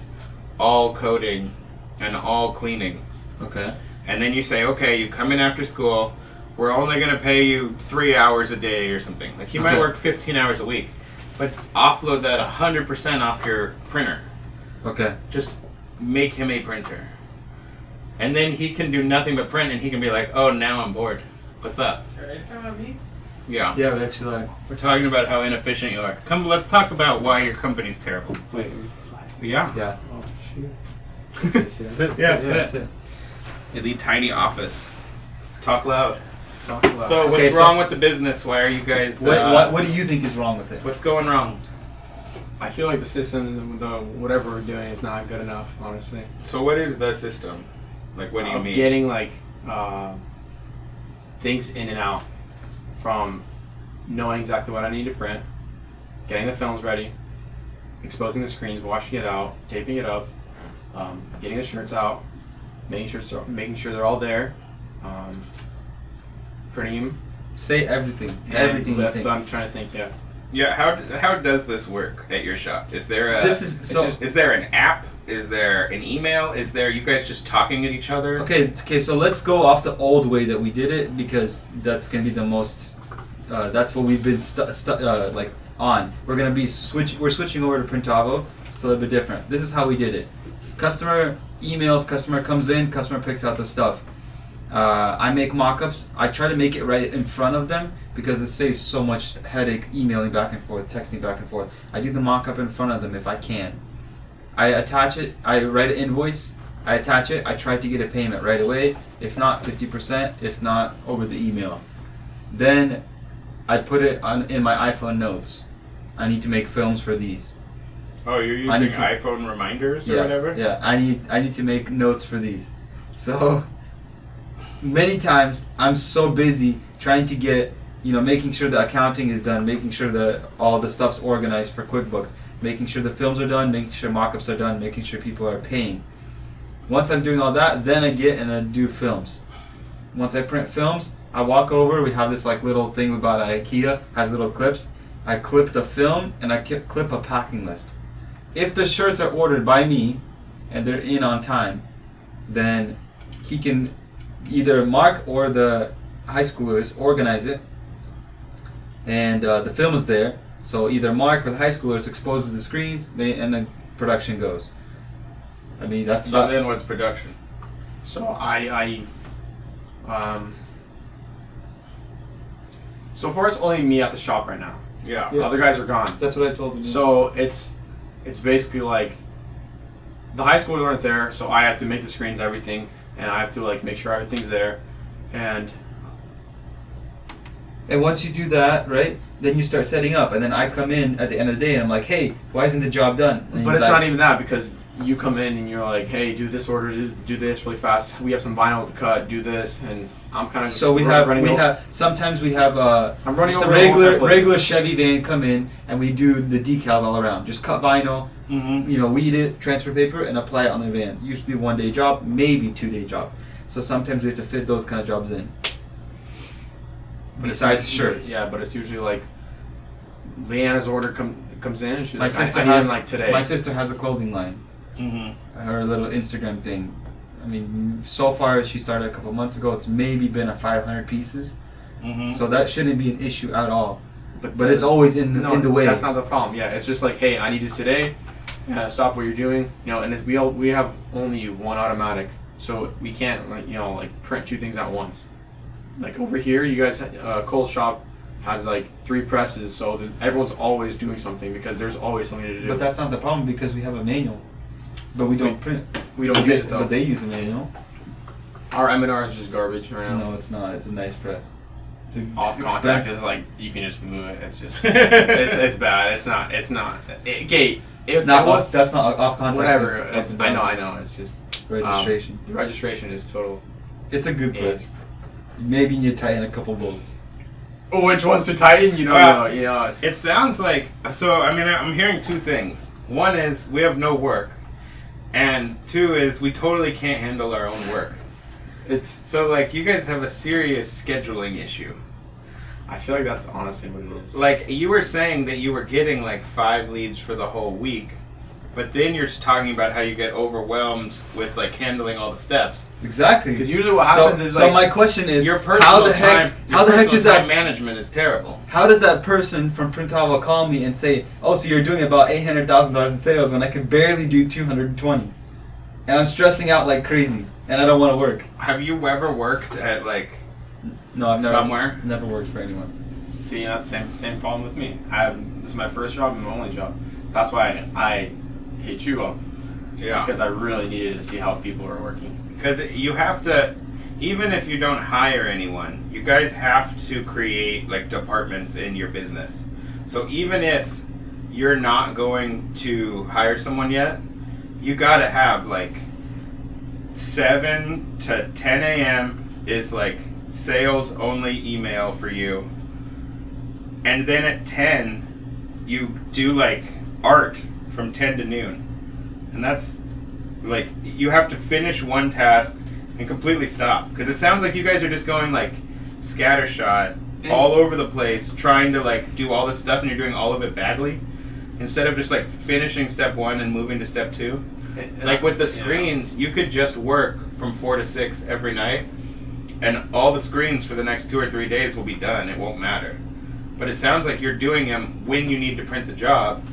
all coating, and all cleaning. Okay. And then you say, okay, you come in after school. We're only going to pay you three hours a day or something. Like, he might work 15 hours a week, but offload that 100% off your printer. Okay. Just make him a printer. And then he can do nothing but print, and he can be like, oh, now I'm bored. What's up? Sorry, are you me? Yeah. Yeah, we actually like. We're talking about how inefficient you are. Come, let's talk about why your company's terrible. Wait, it's. Yeah. Yeah. Oh, shoot. Sit. Yeah, sit, sit. In the tiny office. Talk loud. Talk about So what's Okay, so- wrong with the business? Why are you guys? What, uh, what What do you think is wrong with it? What's going wrong? I feel like the systems, the whatever we're doing, is not good enough. Honestly, So what is the system? Like, what do you of mean? getting like uh, things in and out from knowing exactly what I need to print, getting the films ready, exposing the screens, washing it out, taping it up, um, getting the shirts out, making sure making sure they're all there, um, printing. Say everything. and Everything you That's think. what I'm trying to think. Yeah. yeah. How how does this work at your shop? Is there a? This is- so- just- is there an app? Is there an email? Is there you guys just talking at each other? Okay, okay, so let's go off the old way that we did it because that's gonna be the most. Uh, that's what we've been stu- stu- uh, like on. We're gonna be switch. We're switching over to Printavo. It's a little bit different. This is how we did it. Customer emails. Customer comes in. Customer picks out the stuff. Uh, I make mock-ups. I try to make it right in front of them because it saves so much headache emailing back and forth, texting back and forth. I do the mock-up in front of them if I can. I attach it. I write an invoice. I attach it. I try to get a payment right away. If not, fifty percent. If not, over the email. Then I put it on in my iPhone notes. I need to make films for these. Oh, you're using to- iPhone reminders or yeah, whatever. Yeah, I need I need to make notes for these. So many times I'm so busy trying to get you know making sure the accounting is done, making sure that all the stuff's organized for QuickBooks, making sure the films are done, making sure mock-ups are done, making sure people are paying. Once I'm doing all that, then I get and I do films. Once I print films, I walk over. We have this like little thing about IKEA has little clips. I clip the film and I clip a packing list. If the shirts are ordered by me and they're in on time, then he can either Mark or the high schoolers organize it, and uh, the film is there. So either Mark or the high schoolers exposes the screens, they and then production goes. I mean that's So about then what's production? So I, I, um, so far it's only me at the shop right now. Yeah. Yeah. Other guys are gone. that's what I told him. So it's, it's basically like, the high schoolers aren't there, so I have to make the screens, everything, and I have to like make sure everything's there, and And once you do that, right, then you start setting up, and then I come in at the end of the day, and I'm like, hey, why isn't the job done? And but it's like, not even that because you come in and you're like, hey, do this order, do, do this really fast. We have some vinyl to cut, do this, and I'm kind of So we have running we over- have sometimes we have uh I'm running just a over the regular template. regular Chevy van come in and we do the decals all around. Just cut vinyl, Mm-hmm. you know, weed it, transfer paper, and apply it on the van. Usually one day job, maybe two day job. So sometimes we have to fit those kind of jobs in. But it's Besides shirts. Yeah, but it's usually like Leanna's order come, comes in and she's My like, sister I, I has like today. My sister has a clothing line. Mm-hmm. Her little Instagram thing. I mean, so far as she started a couple months ago. It's maybe been a 500 pieces. Mm-hmm. So that shouldn't be an issue at all. but But it's always in no, in the way. That's not the problem. Yeah, it's just like, hey, I need this today. Uh, stop what you're doing. You know, and it's, we all, we have only one automatic, so we can't like you know like print two things at once. Like over here, you guys, uh, Cole's shop has like three presses, so everyone's always doing something because there's always something to do. But that's not the problem because we have a manual. But we don't We- print. we don't but use they, it though. But they use a manual. Our M and R is just garbage right now. No, it's not. It's a nice press. It's a- off it's contact is like you can just move it. It's just it's, it's, it's bad. It's not. It's not. It, okay, it's Not it was off, that's not off contact. whatever. It's It's, I know. I know. It's just Registration. Um, the registration is total. it's a good Yeah. press. Maybe you need to tighten a couple bolts. Oh, which one's to tighten? You don't Well, know. You know. It's, It sounds like so. I mean, I'm hearing two things. One is we have no work, and two is we totally can't handle our own work. It's. So like you guys have a serious scheduling issue. I feel like that's honestly what it is. Like you were saying that you were getting like five leads for the whole week, but then you're just talking about how you get overwhelmed with like handling all the steps. Exactly. Because usually what so, happens is so like my question is, Your personal how the heck, time, your how the heck personal does that management is terrible. How does that person from Printavo call me and say, "Oh, so you're doing about eight hundred thousand dollars in sales when I can barely do two hundred and twenty, and I'm stressing out like crazy, and I don't want to work." Have you ever worked at like No, I've never somewhere? never worked for anyone. See, that's the same same problem with me. I have, this is my first job and my only job. That's why I hate Chugo Yeah. because I really needed to see how people are working. Because you have to, even if you don't hire anyone, you guys have to create like departments in your business. So even if you're not going to hire someone yet, you got to have like 7 to 10 a.m. is like sales only email for you. And then at 10, you do like art from 10 to noon. And that's like you have to finish one task and completely stop. Because it sounds like you guys are just going like scattershot all over the place trying to like do all this stuff and you're doing all of it badly instead of just like finishing step one and moving to step two. Like with the Yeah. screens you could just work from four to six every night and all the screens for the next two or three days will be done. It won't matter. But it sounds like you're doing them when you need to print the job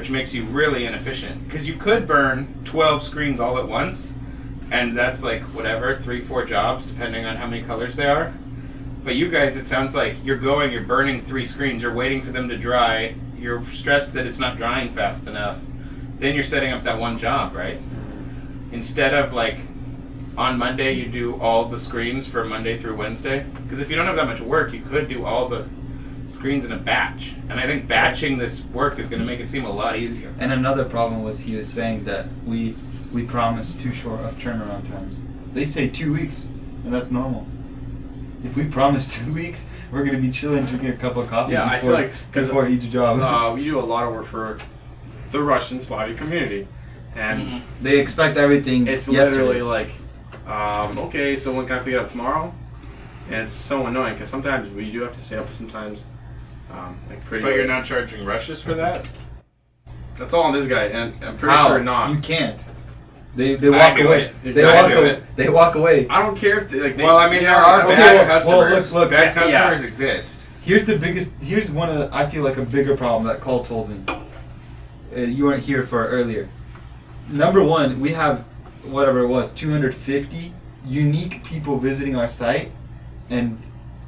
which makes you really inefficient. Because you could burn 12 screens all at once and that's like whatever three four jobs depending on how many colors they are. But you guys it sounds like you're going you're burning three screens you're waiting for them to dry you're stressed that it's not drying fast enough then you're setting up that one job right? Mm-hmm. Instead of like on monday you do all the screens for monday through wednesday because if you don't have that much work you could do all the screens in a batch and i think batching this work is going to make it seem a lot easier And another problem was he was saying that we we promised too short of turnaround times. They say two weeks, and that's normal. If we promise two weeks, we're gonna be chilling, drinking a cup of coffee Yeah, I feel like- 'cause before each job. Uh, we do a lot of work for the Russian Slavic community, and Mhm. they expect everything. it's yesterday. literally like, um, okay, so when can I pick it up tomorrow? And it's so annoying because sometimes we do have to stay up sometimes, um, like pretty. but you're not charging rushes for that That's all on this guy, and I'm pretty How? sure not. You can't. They they walk do away. it. They I walk do away. it. They walk away. I don't care if they, like. They, well, I mean, there yeah, are okay, bad well, customers. look, look, bad yeah, yeah. customers exist. Here's the biggest. Here's one of the. I feel like a bigger problem that Cole told me. Uh, you weren't here for earlier. Number one, we have whatever it was, 250 unique people visiting our site, and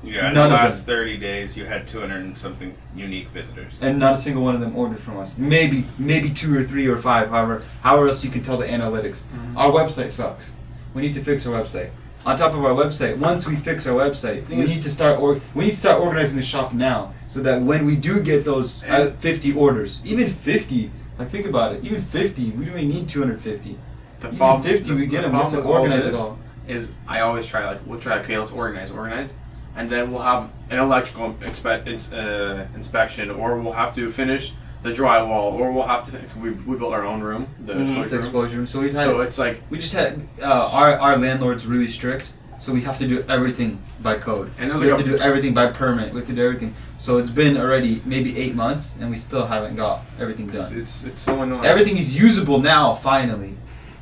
Yeah, in None the of last them. 30 days, you had 200 and something unique visitors. and not a single one of them ordered from us. Maybe maybe two or three or five. However, however else you can tell the analytics. Mhm. Our website sucks. We need to fix our website. On top of our website, once we fix our website, Thing we is- need to start or we need to start organizing the shop now, so that when we do get those uh, 50 orders, even 50, like think about it, even 50, we only need 250. The Even problem, 50, we the- get the them. We have to problem with all organize it this all. Is I always try like we'll try okay let's organize organize, and then we'll have an electrical expe- ins- uh, inspection, or we'll have to finish the drywall, or we'll have to we, we built our own room, the Mhm. exposure The room. exposure. room. So we've had So it's like we just had uh, our our landlord's really strict, so we have to do everything by code. And there's we have like to do everything by permit. We have to do everything. So it's been already maybe eight months, and we still haven't got everything it's, done. it's it's so annoying. Everything is usable now. Finally,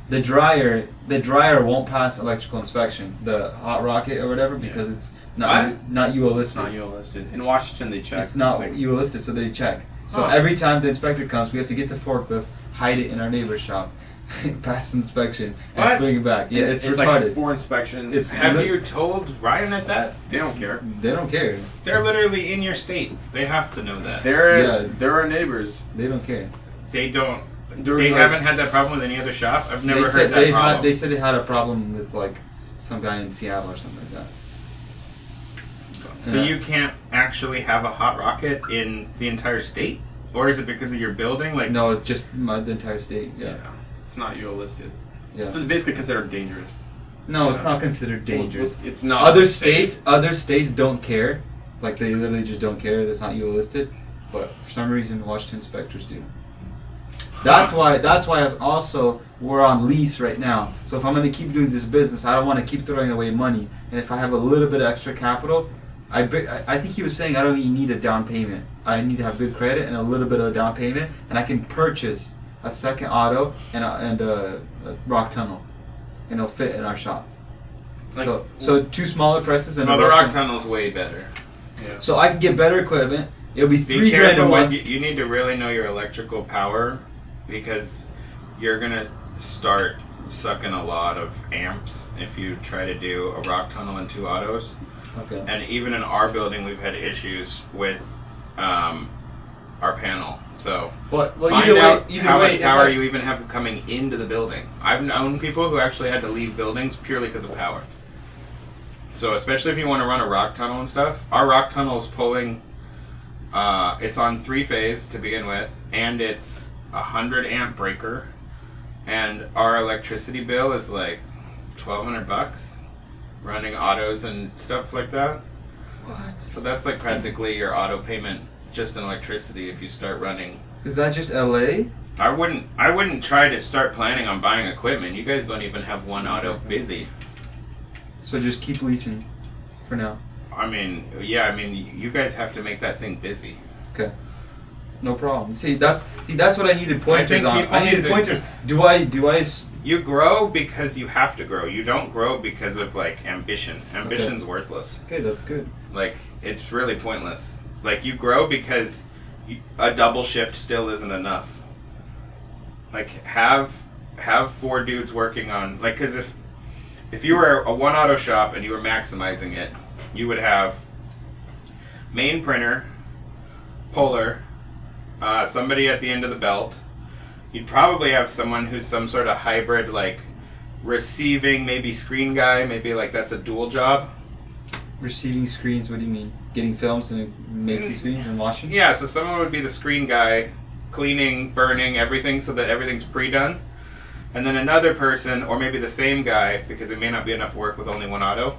the dryer the dryer won't pass electrical inspection. The hot rocket or whatever because it's not What? not UL It's listed. not UL listed. In Washington they check. It's not like, UL listed, so they check. So Huh. every time the inspector comes, we have to get the forklift, hide it in our neighbor's shop, pass inspection, and What? bring it back. Yeah, it's, it's retarded. like four inspections. It's- Have Look- you told Ryonet that? they don't care. they don't care. They're literally in your state. They have to know that. They're Yeah. they're our neighbors. They don't care. They don't. There was they like- haven't had that problem with any other shop. I've never they heard said that they problem. had they said they had a problem with like some guy in Seattle or something like that. So Yeah. you can't actually have a hot rocket in the entire state, or is it because of your building? Like No, just my the entire state. Yeah, It's not UL listed. yeah. So it's basically considered dangerous. No, it's not considered dangerous. Well, It's not. Other safe. states, other states don't care. Like they literally just don't care. That's not UL listed. But for some reason, Washington inspectors do. That's why. That's why I was also we're on lease right now. So if I'm going to keep doing this business, I don't want to keep throwing away money. And if I have a little bit of extra capital, I I I think he was saying I don't even need a down payment. I need to have good credit and a little bit of a down payment, and I can purchase a second auto and a, and a, a rock tunnel, and it'll fit in our shop. Like- so so two smaller presses and No, a the rock rock tunnel. tunnel's way better. So I can get better equipment. It'll be Be three grand a careful month. with you, you need to really know your electrical power because you're gonna start sucking a lot of amps if you try to do a rock tunnel and two autos. Okay. And even in our building, we've had issues with um, our panel. So Well, well find out way, how way, much power I- you even have coming into the building. I've known people who actually had to leave buildings purely because of power. So especially if you want to run a rock tunnel and stuff, our rock tunnel is pulling. Uh, it's on three phase to begin with, and it's a hundred amp breaker, and our electricity bill is like twelve hundred bucks, running autos and stuff like that. What? So that's like practically your auto payment just in electricity if you start running Is that just LA? I wouldn't. I wouldn't try to start planning on buying equipment. You guys don't even have one auto busy. So just keep leasing, for now. I mean, yeah. I mean, you guys have to make that thing busy. Okay. No problem. See, that's see, that's what I needed pointers think on. people I needed to- pointers. Do I? Do I? s- You grow because you have to grow. You don't grow because of like ambition. Ambition's worthless. Okay, that's good. Like it's really pointless. Like you grow because you, a double shift still isn't enough. Like have have four dudes working on like because if if you were a one auto shop and you were maximizing it, you would have main printer, puller, uh, somebody at the end of the belt. You'd probably have someone who's some sort of hybrid like receiving, maybe screen guy, maybe like that's a dual job. Receiving screens. What do you mean? Getting films and making Mm. screens and washing? Yeah, so someone would be the screen guy, cleaning, burning everything so that everything's pre-done. And then another person, or maybe the same guy, because it may not be enough work with only one auto,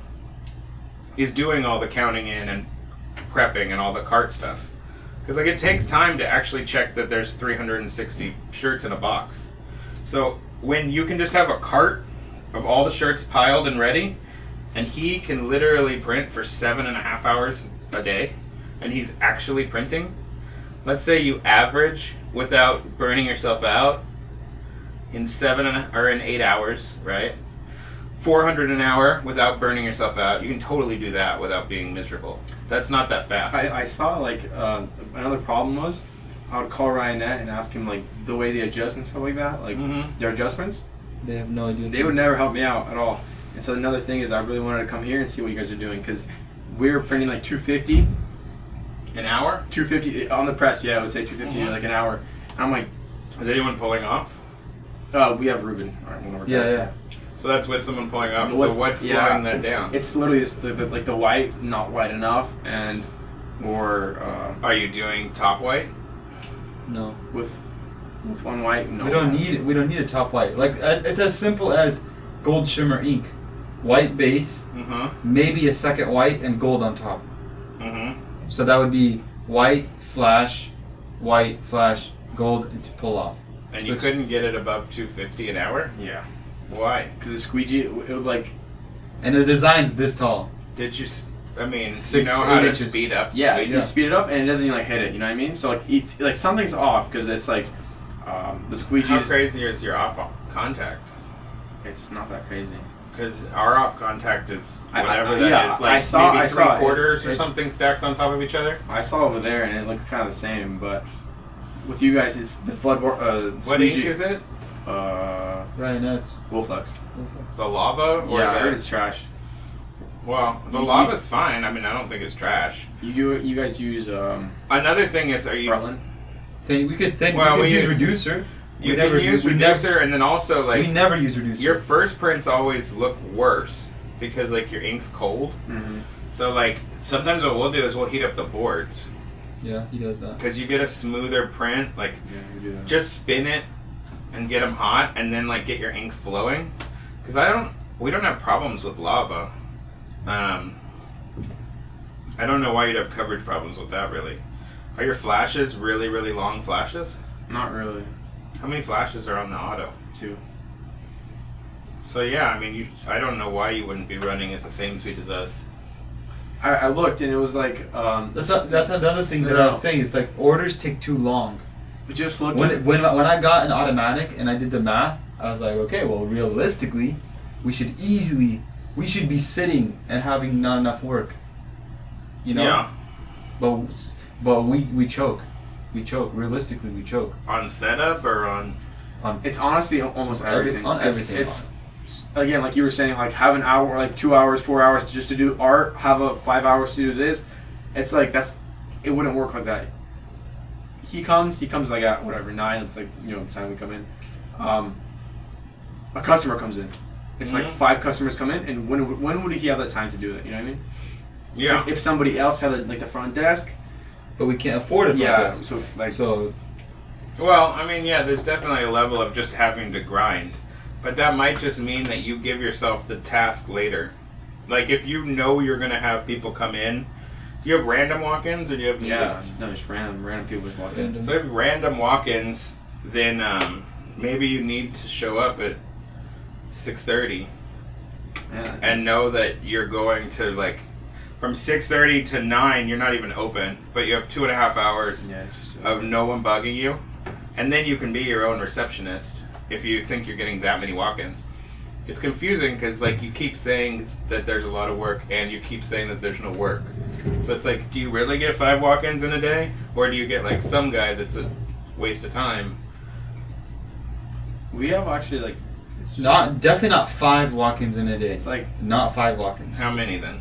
is doing all the counting in and prepping and all the cart stuff. Because like it takes time to actually check that there's 360 shirts in a box. So when you can just have a cart of all the shirts piled and ready, and he can literally print for seven and a half hours a day, and he's actually printing. Let's say you average without burning yourself out in seven and or in eight hours, right? Four hundred an hour without burning yourself out. You can totally do that without being miserable. That's not that fast. I, I saw like uh, another problem was I would call Ryonet and ask him like the way they adjust and stuff like that, like Mhm. their adjustments. They have no idea. They would never help me out at all. And so another thing is I really wanted to come here and see what you guys are doing because we were printing like 250, An hour? 250 on the press. Yeah, I would say 250 Mhm. like an hour. And I'm like, Is anyone pulling off? uh, we have Ruben. All right, one of our Yeah, guys. yeah. So that's with someone pulling up. What's- so what's yeah. slowing that down? It's literally just the, the, like the white not white enough, and or uh, Are you doing top white? No. with with one white. No, We don't need it. We don't need a top white. Like uh, it's as simple as gold shimmer ink, white base, Mm-hmm. maybe a second white and gold on top. Mm-hmm. So that would be white flash, white flash, gold to pull off. And So you couldn't get it above 250 an hour? Yeah, Why? because the squeegee it, it would like And the design's this tall. Did you? s- I mean, you Six, know how eight to inches. speed up. yeah, speed you Yeah. speed it up and it doesn't even like hit it. You know what I mean? So like it's like something's off because it's like um, the How squeegees. crazy is your off contact? It's not that crazy. Because our off contact is I- I- whatever I- that yeah, is, like I saw- maybe I three saw it. quarters or It- something stacked on top of each other. I saw over there and it looked kind of the same, but with you guys, it's the flood. war- Uh, What squeegee, ink is it? Uh, Right, that's Wilflex. The lava or Yeah, I the? heard it's trash. well, the You- lava's fine. I mean, I don't think it's trash. You you, you guys use um, Another thing is, are you? Rutland? thing. We could think. Well, we could we use use- reducer. You we can never use we reducer, and then also like we never use reducer. your first prints always look worse because like your ink's cold. Mm-hmm. So like sometimes what we'll do is we'll heat up the boards yeah, he does that. because you get a smoother print. Like Yeah, we do that. just spin it and get them hot, and then like get your ink flowing. Because I don't, we don't have problems with lava. Um, I don't know why you'd have coverage problems with that. Really, are your flashes really really long flashes? Not really. How many flashes are on the auto? Two. So yeah, I mean, you, I don't know why you wouldn't be running at the same speed as us. I, I looked and it was like um, That's a, that's another thing that No, I was saying. Is like orders take too long. Just looked. When at, when when I got an automatic and I did the math, I was like, okay, well, realistically, we should easily we should be sitting and having not enough work. You know. Yeah. But but we we choke, we choke. Realistically, we choke. On setup or on? on It's honestly almost Every- everything. on It's- everything. It's, again like you were saying, like have an hour, like two hours, four hours just to do art. Have a five hours to do this. It's like that's it wouldn't work like that. He comes, he comes like at whatever nine. It's like you know the time we come in. Um, a customer comes in. It's like Mhm. five customers come in, and when when would he have that time to do it? You know what I mean? It's Yeah. like if somebody else had like the front desk, But we can't afford it. Yeah. this. So like So Well, I mean, yeah, there's definitely a level of just having to grind, but that might just mean that you give yourself the task later. Like if you know you're gonna have people come in, do you have random walk-ins or do you have yeah, meetings? no, just random random people just walk in. Random. So if you have random walk-ins, then um, maybe you need to show up at six thirty Yeah. and know that you're going to like from six thirty to nine. You're not even open, but you have two and a half hours yeah, just of no one bugging you, and then you can be your own receptionist if you think you're getting that many walk-ins. It's confusing because like you keep saying that there's a lot of work, and you keep saying that there's no work. So it's like, do you really get five walk-ins in a day, or do you get like some guy that's a waste of time? We have actually like it's not just- definitely not five walk-ins in a day. it's like not five walk-ins. How many then?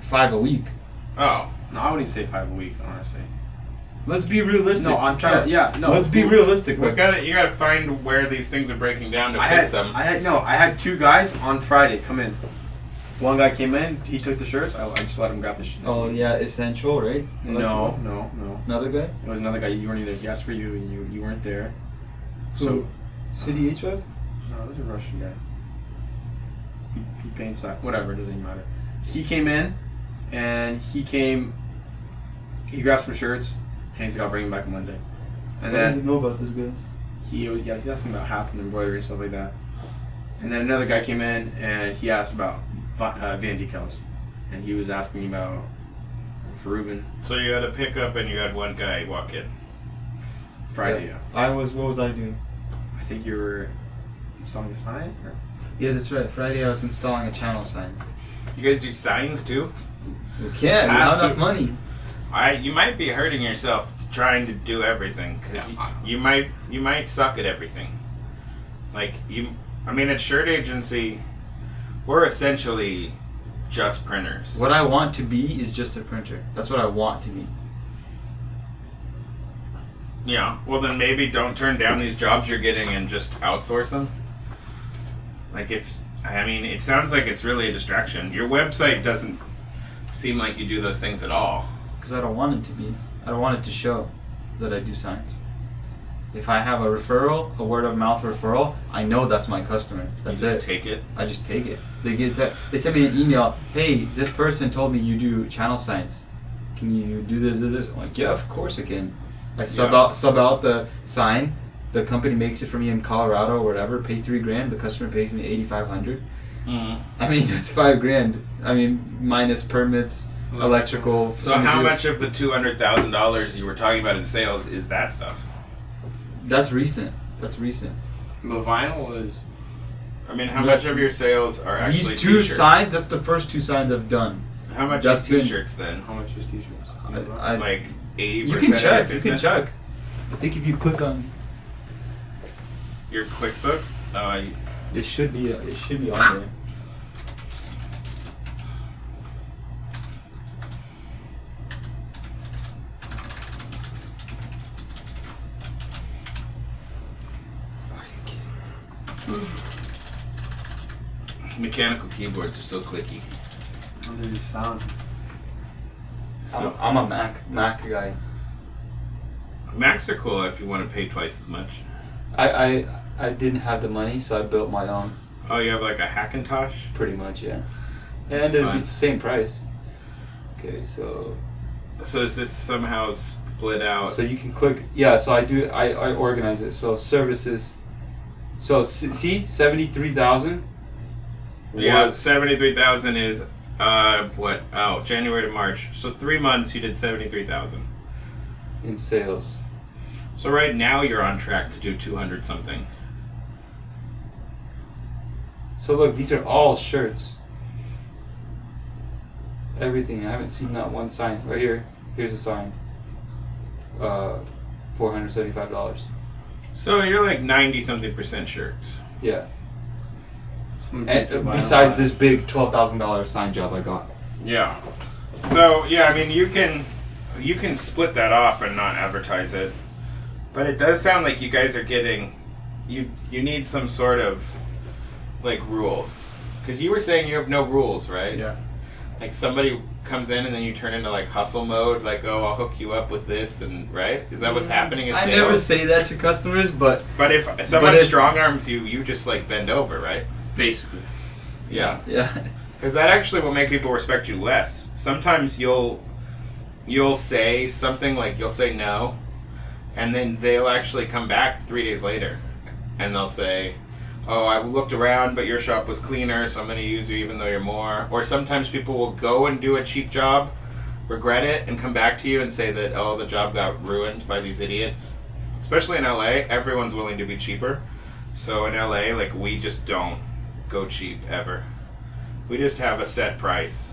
Five a week. Oh, no, I wouldn't say five a week, honestly. Let's be realistic. No, I'm trying to yeah, no. Let's be realistic. we Like, got You got to find where these things are breaking down to I had fix them. I had no, I had two guys on Friday come in. One guy came in, he took the shirts. I, I just let him grab the shirt. oh yeah, essential, right? no, no, no. Another guy. It was another guy. You weren't either. Yes, for you, and you you weren't there. Who? So City HVAC. no, it was a Russian guy. He, he paints that. Whatever, it doesn't even matter. He came in, and he came. He grabbed some shirts, and he's like, "I'll bring him back on Monday." And then know about this guy. he yeah, he's asking about hats and embroidery and stuff like that. And then another guy came in and he asked about va- uh, van decals, and he was asking about for Ruben so you had a pickup, and you had one guy walk in. Friday. Yeah. I was. What was I doing? I think you were installing a sign. Or? Yeah, that's right. Friday I was installing a channel sign. You guys do signs too? We can't. We have enough money. I you might be hurting yourself trying to do everything because Yeah. you, you might you might suck at everything. Like you, I mean, at Shirt Agency, we're essentially just printers. What I want to be is just a printer. That's what I want to be. Yeah. Well, then maybe don't turn down these jobs you're getting and just outsource them. Like if I mean, it sounds like it's really a distraction. Your website doesn't seem like you do those things at all. Because I don't want it to be. I don't want it to show that I do signs. If I have a referral, a word of mouth referral, I know that's my customer. That's you just it. take it. I just take it. They get se- they send me an email. Hey, this person told me you do channel signs. Can you do this? This? this?" I'm like, yeah, of course I can. I sub Yeah. out sub out the sign. The company makes it for me in Colorado or whatever. Pay three grand. The customer pays me eighty five hundred. Mm. I mean, it's five grand. I mean, minus permits, electrical. So how signature. much of the two hundred thousand dollars you were talking about in sales is that stuff? That's recent. That's recent. The vinyl is I mean, how That's- much of your sales are actually These two t-shirts? signs. That's the first two signs I've done. How much that's is been- t-shirts then? how much is t-shirts? I, I, Like eighty you can check. You can check. I think if you click on, your QuickBooks. Oh, you- it should be. It should be on there. Mechanical keyboards are so clicky. How does it sound? So I'm, I'm a Mac Mac guy. Macs are cool if you want to pay twice as much. I, I I didn't have the money, so I built my own. Oh, you have like a Hackintosh. Pretty much, yeah. That's and it'd fine. be the same price. Okay, so So is this somehow split out. So you can click. Yeah. So I do. I, I organize it. So services. So see seventy three thousand. Yeah, seventy three thousand is uh what? Oh, January to March. So three months you did seventy three thousand. in sales. So right now you're on track to do two hundred something. So look, these are all shirts. Everything. I haven't seen that one sign. Right here. Here's a sign. Uh, four hundred seventy-five dollars. So you're like ninety something percent shirts. Yeah. Some And, people uh, besides online. this big twelve thousand dollar sign job I got. Yeah. So yeah, I mean you can you can split that off and not advertise it, but it does sound like you guys are getting you you need some sort of like rules because you were saying you have no rules, right? Yeah. Like somebody comes in and then you turn into like hustle mode, like oh I'll hook you up with this and right? Is that what's happening? In I sales? never say that to customers, but But if someone if- strong arms you, you just like bend over, right? Basically. Yeah. yeah. Because that actually will make people respect you less. Sometimes you'll you'll say something like you'll say no, and then they'll actually come back three days later, and they'll say, "Oh, I looked around, but your shop was cleaner, so I'm going to use you even though you're more." Or sometimes people will go and do a cheap job, regret it, and come back to you and say that, "Oh, the job got ruined by these idiots." Especially in LA, everyone's willing to be cheaper. So in LA, like we just don't go cheap ever. We just have a set price.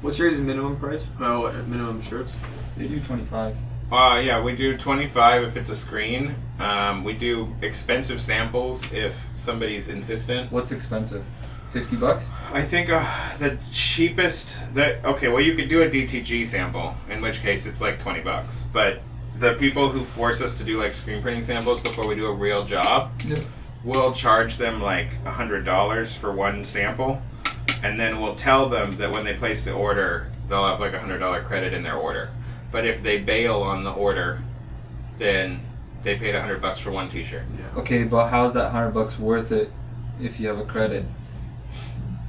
What's your guys' minimum price? Oh, minimum shirts. They do twenty five. Uh, yeah, we do 25 if it's a screen. Um, we do expensive samples if somebody's insistent. What's expensive? Fifty bucks. I think uh, the cheapest that okay, well you could do a DTG sample, in which case it's like 20 bucks. But the people who force us to do like screen printing samples before we do a real job, Yeah. We'll charge them like a hundred dollars for one sample, and then we'll tell them that when they place the order, they'll have like a hundred dollar credit in their order. But if they bail on the order, then they paid a hundred bucks for one T-shirt. Yeah. Okay, but how's that hundred bucks worth it if you have a credit?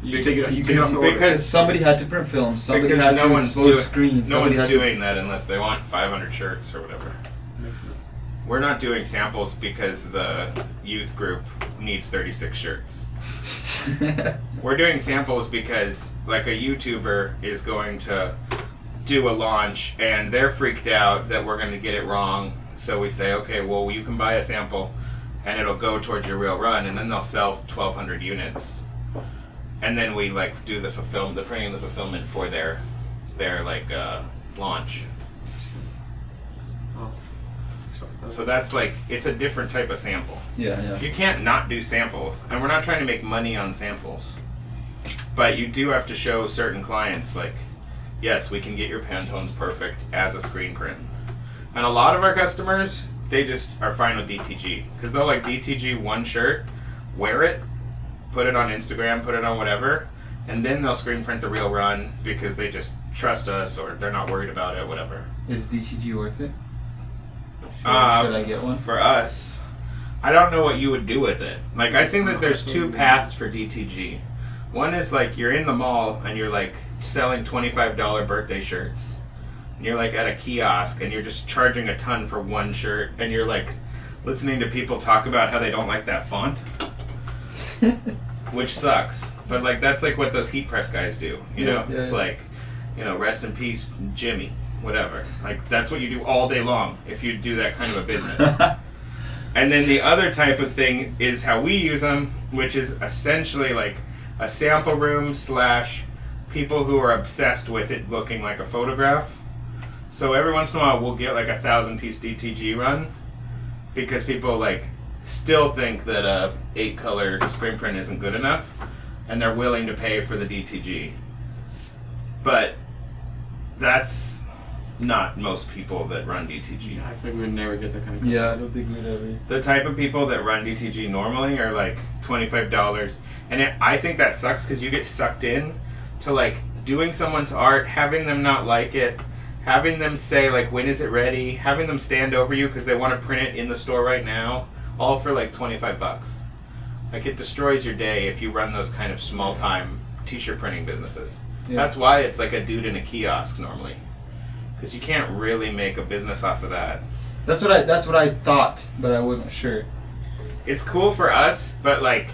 You just take it. You take it off the order. Because somebody had to print film. Somebody because had no to one's expose doing screens. no somebody one's had doing that unless they want five hundred shirts or whatever. Makes sense. We're not doing samples because the youth group needs thirty six shirts. We're doing samples because like a YouTuber is going to do a launch and they're freaked out that we're going to get it wrong. So we say, okay, well you can buy a sample and it'll go towards your real run, and then they'll sell 1,200 units. And then we like do the fulfill the printing the fulfillment for their their like uh, launch. Oh. So that's like it's a different type of sample. yeah, yeah. You can't not do samples, and we're not trying to make money on samples. But you do have to show certain clients, like, yes, we can get your Pantones perfect as a screen print. And a lot of our customers, they just are fine with DTG because they'll like DTG one shirt, wear it, put it on Instagram, put it on whatever, and then they'll screen print the real run because they just trust us or they're not worried about it, whatever. Is DTG worth it? Should, should I get one? for us, I don't know what you would do with it. Like, I think that there's two paths for DTG. One is like you're in the mall and you're like selling $25 birthday shirts. And you're like at a kiosk and you're just charging a ton for one shirt and you're like listening to people talk about how they don't like that font, which sucks. But like that's like what those heat press guys do, you Yeah, know? yeah, it's yeah. like, you know, rest in peace Jimmy, whatever. Like that's what you do all day long if you do that kind of a business. And then the other type of thing is how we use them, which is essentially like a sample room slash people who are obsessed with it looking like a photograph. So every once in a while we'll get like a thousand piece DTG run because people like still think that a eight color screen print isn't good enough and they're willing to pay for the DTG. But that's not most people that run DTG. I think we would never get that kind of. yeah, I don't think we'd ever. The type of people that run DTG normally are like twenty five dollars, and it, I think that sucks because you get sucked in to like doing someone's art, having them not like it, having them say like when is it ready, having them stand over you because they want to print it in the store right now, all for like twenty five bucks. Like it destroys your day if you run those kind of small time t shirt printing businesses. Yeah. That's why it's like a dude in a kiosk normally. Because you can't really make a business off of that. That's what I. That's what I thought, but I wasn't sure. It's cool for us, but like,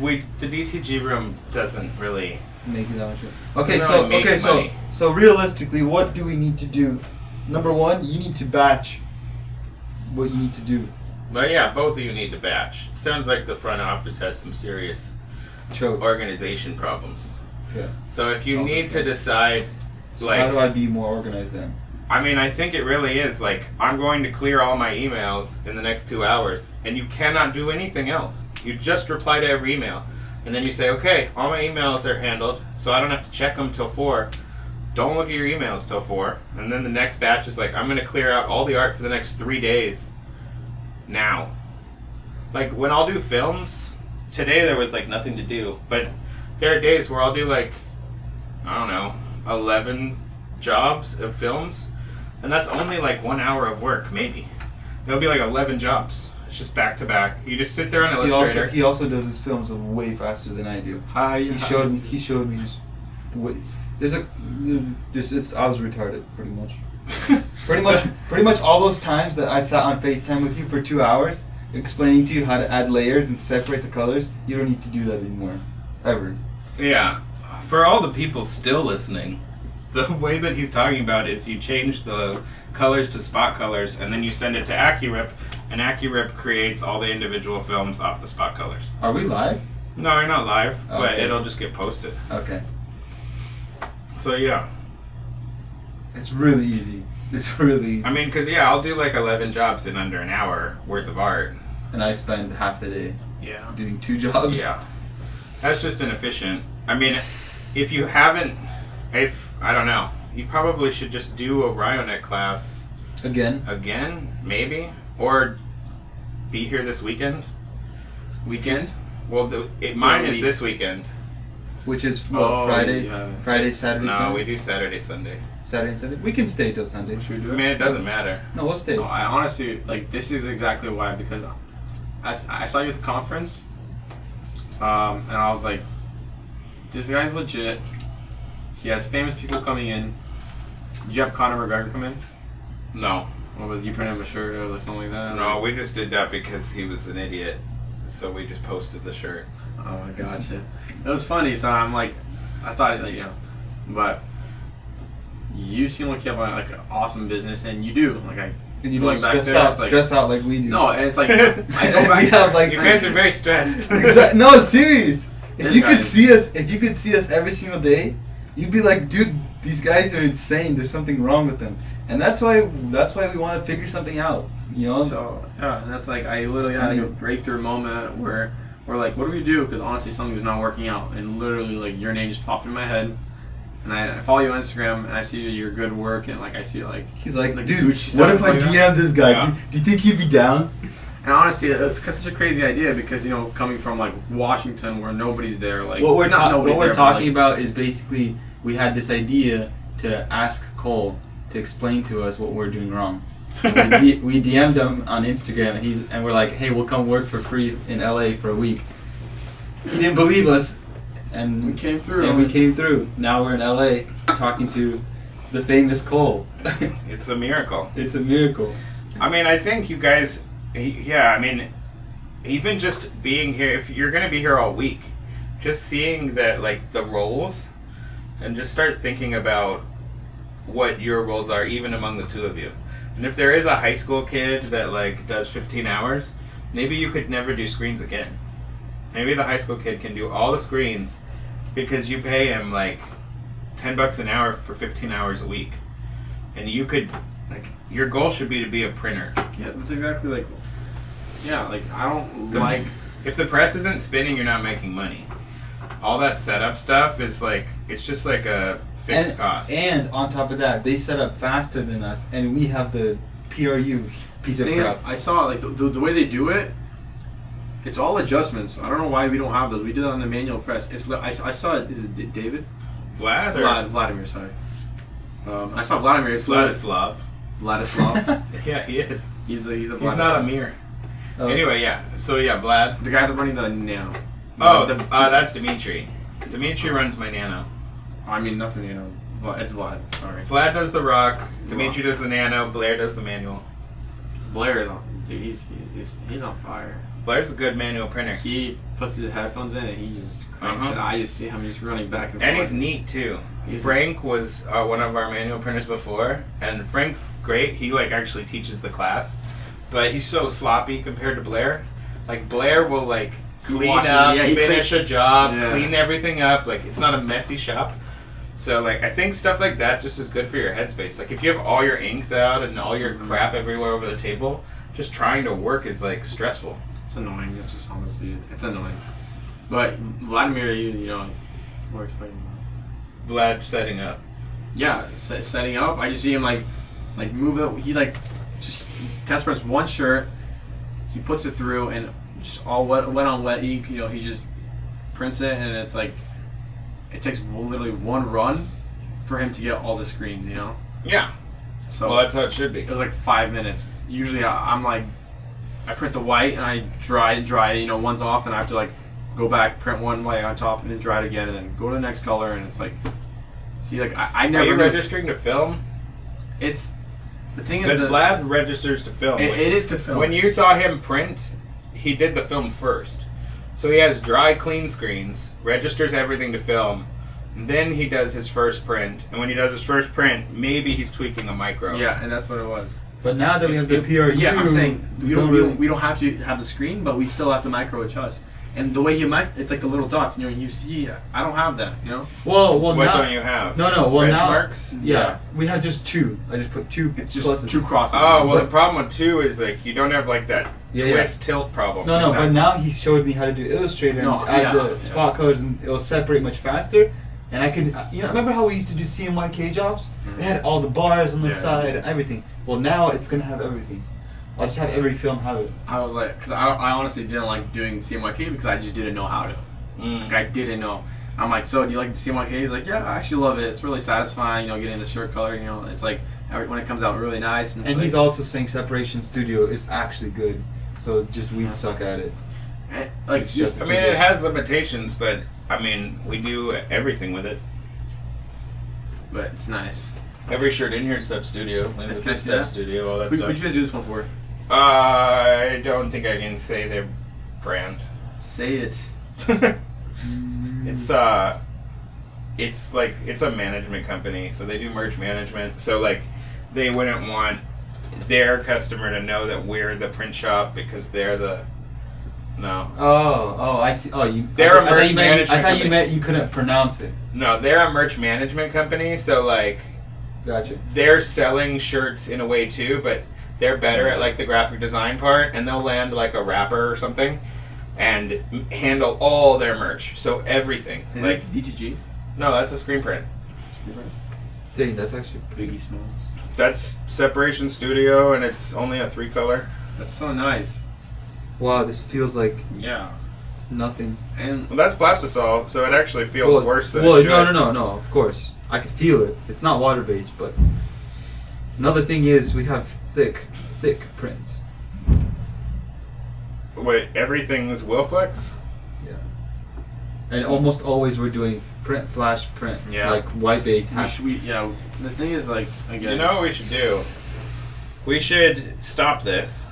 we the DTG room doesn't really. Make it that much. Okay, so making okay, so money. so realistically, what do we need to do? Number one, you need to batch what you need to do. But yeah, both of you need to batch. Sounds like the front office has some serious Chokes. organization problems. Yeah. So if you need to decide, So like, how do I be more organized then? I mean, I think it really is. Like, I'm going to clear all my emails in the next two hours, and you cannot do anything else. You just reply to every email, and then you say, okay, all my emails are handled, so I don't have to check them till four. Don't look at your emails till four. And then the next batch is like, I'm going to clear out all the art for the next three days. Now. Like, when I'll do films, today there was like nothing to do, but there are days where I'll do like, I don't know, 11 jobs of films, and that's only like one hour of work, maybe. It'll be like 11 jobs. It's just back to back. You just sit there on He also Illustrator. he also does his films way faster than I do. Hi. He showed me. He showed me just. What, there's a just it's I was retarded pretty much. Pretty much, pretty much all those times that I sat on FaceTime with you for two hours, explaining to you how to add layers and separate the colors, you don't need to do that anymore, ever. Yeah. For all the people still listening, the way that he's talking about is you change the colors to spot colors and then you send it to AccuRip, and AccuRip creates all the individual films off the spot colors. Are we live? No, you're not live, but Okay. it'll just get posted. Okay, So yeah. it's really easy. It's really easy. I mean, because yeah, I'll do like 11 jobs in under an hour worth of art. and I spend half the day Yeah. doing two jobs. Yeah. That's just inefficient. I mean, if you haven't, if, I don't know, you probably should just do a Ryonet class Again, again, maybe, or be here this weekend. Weekend? Well, the, it, mine Yeah, is we- this weekend. which is what, Oh, Friday, yeah. Friday, Saturday, No, Sunday, we do Saturday, Sunday. Saturday, and Sunday. We can stay till Sunday. Should we I do mean, it? it doesn't matter. No, we'll stay. No, I honestly like this is exactly why because I, I saw you at the conference, um, and I was like, this guy's legit. He has famous people coming in. Did you have Conor McGregor come in? No. What was you printed him a shirt or something like that? No, we just did that because he was an idiot. So we just posted the shirt. Oh, I gotcha. It was funny, so I'm like, I thought like you know, but you seem like you have like an awesome business, and you do. Like I, and you going don't back stress there, out, like- stress out like we do. no, and it's like I go back. we have like You guys are very stressed. Exact- no, it's serious. If you could see us, if you could see us every single day, you'd be like, dude, these guys are insane. There's something wrong with them, and that's why that's why we want to figure something out. You know, So yeah, and that's like I literally had like a breakthrough moment where we're like, what do we do? Because honestly, something's not working out, and literally like your name just popped in my head, and I, I follow you on Instagram, and I see your good work, and like I see like, he's like, Like dude, what if I? DM this guy? Yeah. Do, do you think he'd be down? And honestly, it's such a crazy idea because you know coming from like Washington where nobody's there, like what we're ta- nobody's what we're there, but, talking like, about is basically we had this idea to ask Cole to explain to us what we're doing wrong. We, D- we DM'd him on Instagram, and he's and we're like, "Hey, we'll come work for free in LA for a week." He didn't believe us, and we came through. and we came through. Now we're in LA talking to the famous Cole. It's a miracle. it's a miracle. I mean, I think you guys, yeah, I mean, even just being here, if you're going to be here all week, just seeing that, like, the roles, and just start thinking about what your roles are, even among the two of you. And if there is a high school kid that, like, does 15 hours, maybe you could never do screens again. Maybe the high school kid can do all the screens because you pay him, like, 10 bucks an hour for 15 hours a week. And you could, like, your goal should be to be a printer. yeah, that's exactly like, yeah, like I don't The- like. If the press isn't spinning, you're not making money. All that setup stuff is like it's just like a fixed and, cost. and on top of that, they set up faster than us, and we have the PRU piece of thing is, crap. I saw like the, the, the way they do it. It's all adjustments. I don't know why we don't have those. We did it on the manual press. It's li- I, I saw it. Is it David? Vlad or Vlad, Vladimir, sorry. Um, I saw Vladimir. It's Vlad, Vladislav. Vladislav. yeah, he is. he's the he's the He's not a mirror. Oh. Anyway, yeah. So yeah, Vlad. the guy that's running the Nano. Oh, the, uh, that's Dimitri. Dimitri runs my Nano. I mean nothing. You know, Vlad, it's Vlad. Sorry, Vlad does the ROQ. Dimitri does the nano. Blair does the manual. Blair is on. Dude, he's he's, he's, he's on fire. Blair's a good manual printer. He puts his headphones in and he just cranks Uh-huh. it. I just see him just running back and forth. And he's neat too. He's- Frank was uh, one of our manual printers before, and Frank's great. He like actually teaches the class, but he's so sloppy compared to Blair. Like Blair will like clean washes- up, yeah, finish a job, Yeah. clean everything up. Like it's not a messy shop. So like I think stuff like that just is good for your headspace. Like if you have all your inks out and all your Mm-hmm. crap everywhere over the table, just trying to work is like stressful. It's annoying. It's just honestly, it's annoying. But Vladimir, you, you know, talking about. Vlad setting up. Yeah, set, setting up. I just see him like, like move it. He like test prints one shirt. He puts it through and just all wet, wet on wet ink. You know, he just prints it and it's like, it takes literally one run for him to get all the screens. You know, Yeah. so Well, that's how it should be. it was like five minutes. Usually I, I'm like, I print the white and I dry it, dry. You know, one's off, and I have to like go back, print one white on top, and then dry it again, and then go to the next color. And it's like, see, like I, I Are never. you knew- registering to film? It's the thing is Because the, Vlad registers to film. it, it is to film. When you saw him print, he did the film first. So he has dry, clean screens, registers everything to film, then he does his first print. And when he does his first print, maybe he's tweaking a micro. yeah, and that's what it was. But now that we have the If- PRU, Yeah, I'm saying we don't, we don't we don't have to have the screen, but we still have to micro adjust. And the way you mic, it's like the little dots. You know, you see. I don't have that. You know, Well, well, What now, don't you have? No, no. Well, now, Benchmarks? yeah, we have just two. I just put two. it's just pluses. two crosses. Oh, well, So- the problem with two is like you don't have like that Yeah, yeah. twist tilt problem. No, no, Exactly. but now he showed me how to do Illustrator and No, add yeah, the yeah. spot colors, and it'll separate much faster. And I could, you know, remember how we used to do CMYK jobs? They had all the bars on the Yeah. side, everything. Well, now it's gonna have everything. I'll just have every film have it. I was like, because I, I honestly didn't like doing CMYK because I just didn't know how to. Mm. Like I didn't know. I'm like, so do you like CMYK? He's like, yeah, I actually love it. It's really satisfying. You know, getting the shirt color. You know, it's like every, when it comes out really nice. And, And like, he's also saying Separation Studio is actually good. So just we Yeah. suck at it. eh, like Shut I mean, it has limitations, but I mean, we do everything with it. but it's nice. Every shirt in here is Sep Studio. Like, That's this is Sep. Studio, all that Who, stuff. would you guys do this one for? I don't think I can say their brand. Say it. it's uh it's like it's a management company, so they do merch management. So like they wouldn't want their customer to know that we're the print shop because they're the no. Oh, oh, I see. Oh, you. They're I, a thought- I thought merch you meant, I management thought you meant you couldn't pronounce it. No, they're a merch management company, so like Gotcha. they're selling shirts in a way too, but they're better at like the graphic design part, and they'll land like a rapper or something, and m- handle all their merch. So everything, Is like it DTG? no, that's a screen print. Dang, that's actually. Biggie Smalls. That's Separation Studio, and it's only a three color. That's so nice. Wow, this feels like Yeah. nothing. And Well, that's plastisol, so it actually feels well, worse than well, it should. no, no, no, no. Of course, I could feel it. It's not water based, but another thing is we have thick, thick prints. Wait, everything's Wilflex. Yeah. And almost always we're doing print, flash print. Yeah. Like white base. we, Has, sh- we yeah. The thing is like again. You know what we should do? We should stop this,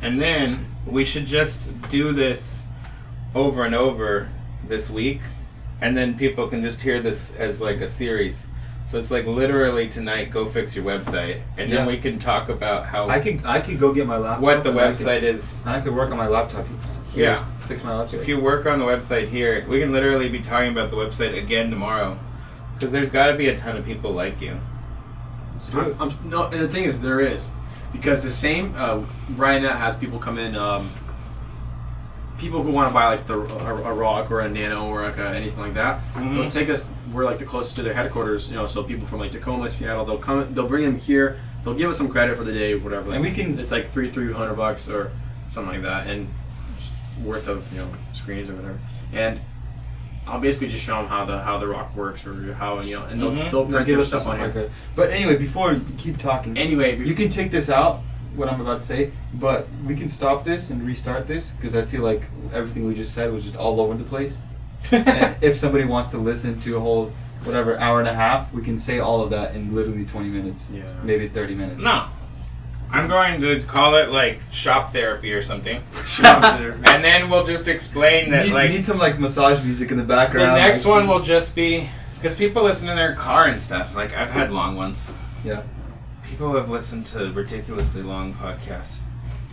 and then we should just do this over and over this week, and then people can just hear this as like a series. So it's like literally tonight, go fix your website, and then Yeah. we can talk about how I could I could go get my laptop. what the and I could- website is. I could work on my laptop. here, Yeah. Fix my laptop. If you work on the website here, we can literally be talking about the website again tomorrow, because there's got to be a ton of people like you. Let's. I'm, I'm, no, and the thing is, there is because the same uh, Brian has people come in, um, people who want to buy like the a, a ROQ or a nano or like a, anything like that. Mhm. They'll take us. We're like the closest to their headquarters, you know. So people from like Tacoma, Seattle, they'll come. They'll bring them here. They'll give us some credit for the day, whatever. And we can- It's like three three hundred bucks or something like that, and worth of you know screens or whatever. And I'll basically just show them how the how the ROQ works or how you know, and they'll, Mhm. they'll They'll give us stuff on here. like. But anyway, before you keep talking, Anyway, you can take this out. What I'm about to say, but we can stop this and restart this because I feel like everything we just said was just all over the place. and if somebody wants to listen to a whole whatever hour and a half, we can say all of that in literally 20 minutes. Yeah. Maybe 30 minutes. No. I'm going to call it like shop therapy or something. Shop there. And then we'll just explain You that need, like you need some like massage music in the background. the next like- one will just be because people listen in their car and stuff. Like I've had long ones. Yeah. People have listened to ridiculously long podcasts.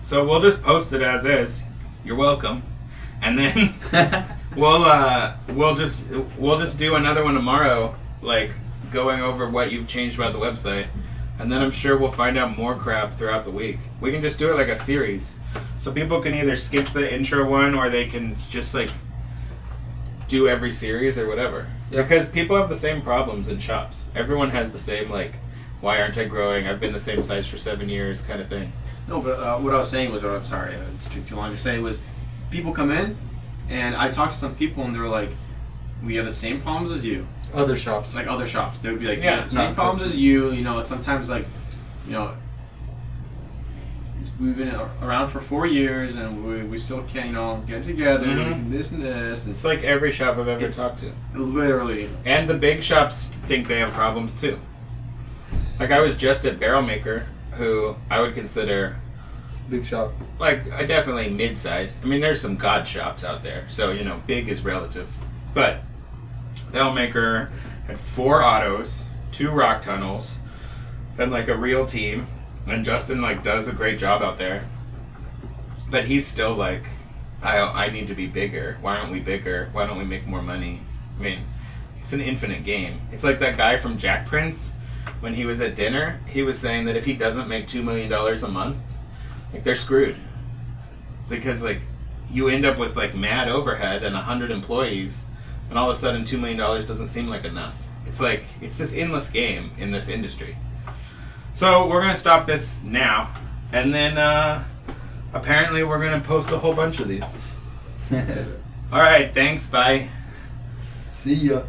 So we'll just post it as is. You're welcome. And then we'll uh we'll just we'll just do another one tomorrow, like going over what you've changed about the website. And then I'm sure we'll find out more crap throughout the week. We can just do it like a series. So people can either skip the intro one or they can just like do every series or whatever. Yeah. Because people have the same problems in shops. Everyone has the same like why aren't I growing? I've been the same size for seven years kind of thing. No, but uh, what I was saying was, what I'm sorry, uh, it took too long to say was, people come in, and I talked to some people, and they're like, "We have the same problems as you." Other shops. Like other shops, they would be like, Yeah, "Yeah, same problems as you." You know, it's sometimes like, you know, it's, we've been around for four years, and we, we still can't, you know, get together, Mhm. and this and this, and It's like every shop I've ever talked to. literally, And the big shops think they have problems too. Like I was just at Barrel Maker, who I would consider Big shop. like I definitely mid-sized. I mean, there's some god shops out there, so you know, big is relative. But Barrel Maker had four autos, two rock tunnels, and like a real team. And Justin like does a great job out there. But he's still like, I I need to be bigger. Why aren't we bigger? Why don't we make more money? I mean, it's an infinite game. It's like that guy from Jakprints. When he was at dinner, he was saying that if he doesn't make two million dollars a month, like they're screwed. Because like you end up with like mad overhead and a hundred employees, and all of a sudden two million dollars doesn't seem like enough. It's like it's this endless game in this industry. So we're gonna stop this now, and then uh, apparently we're gonna post a whole bunch of these. All right, thanks. Bye. See ya.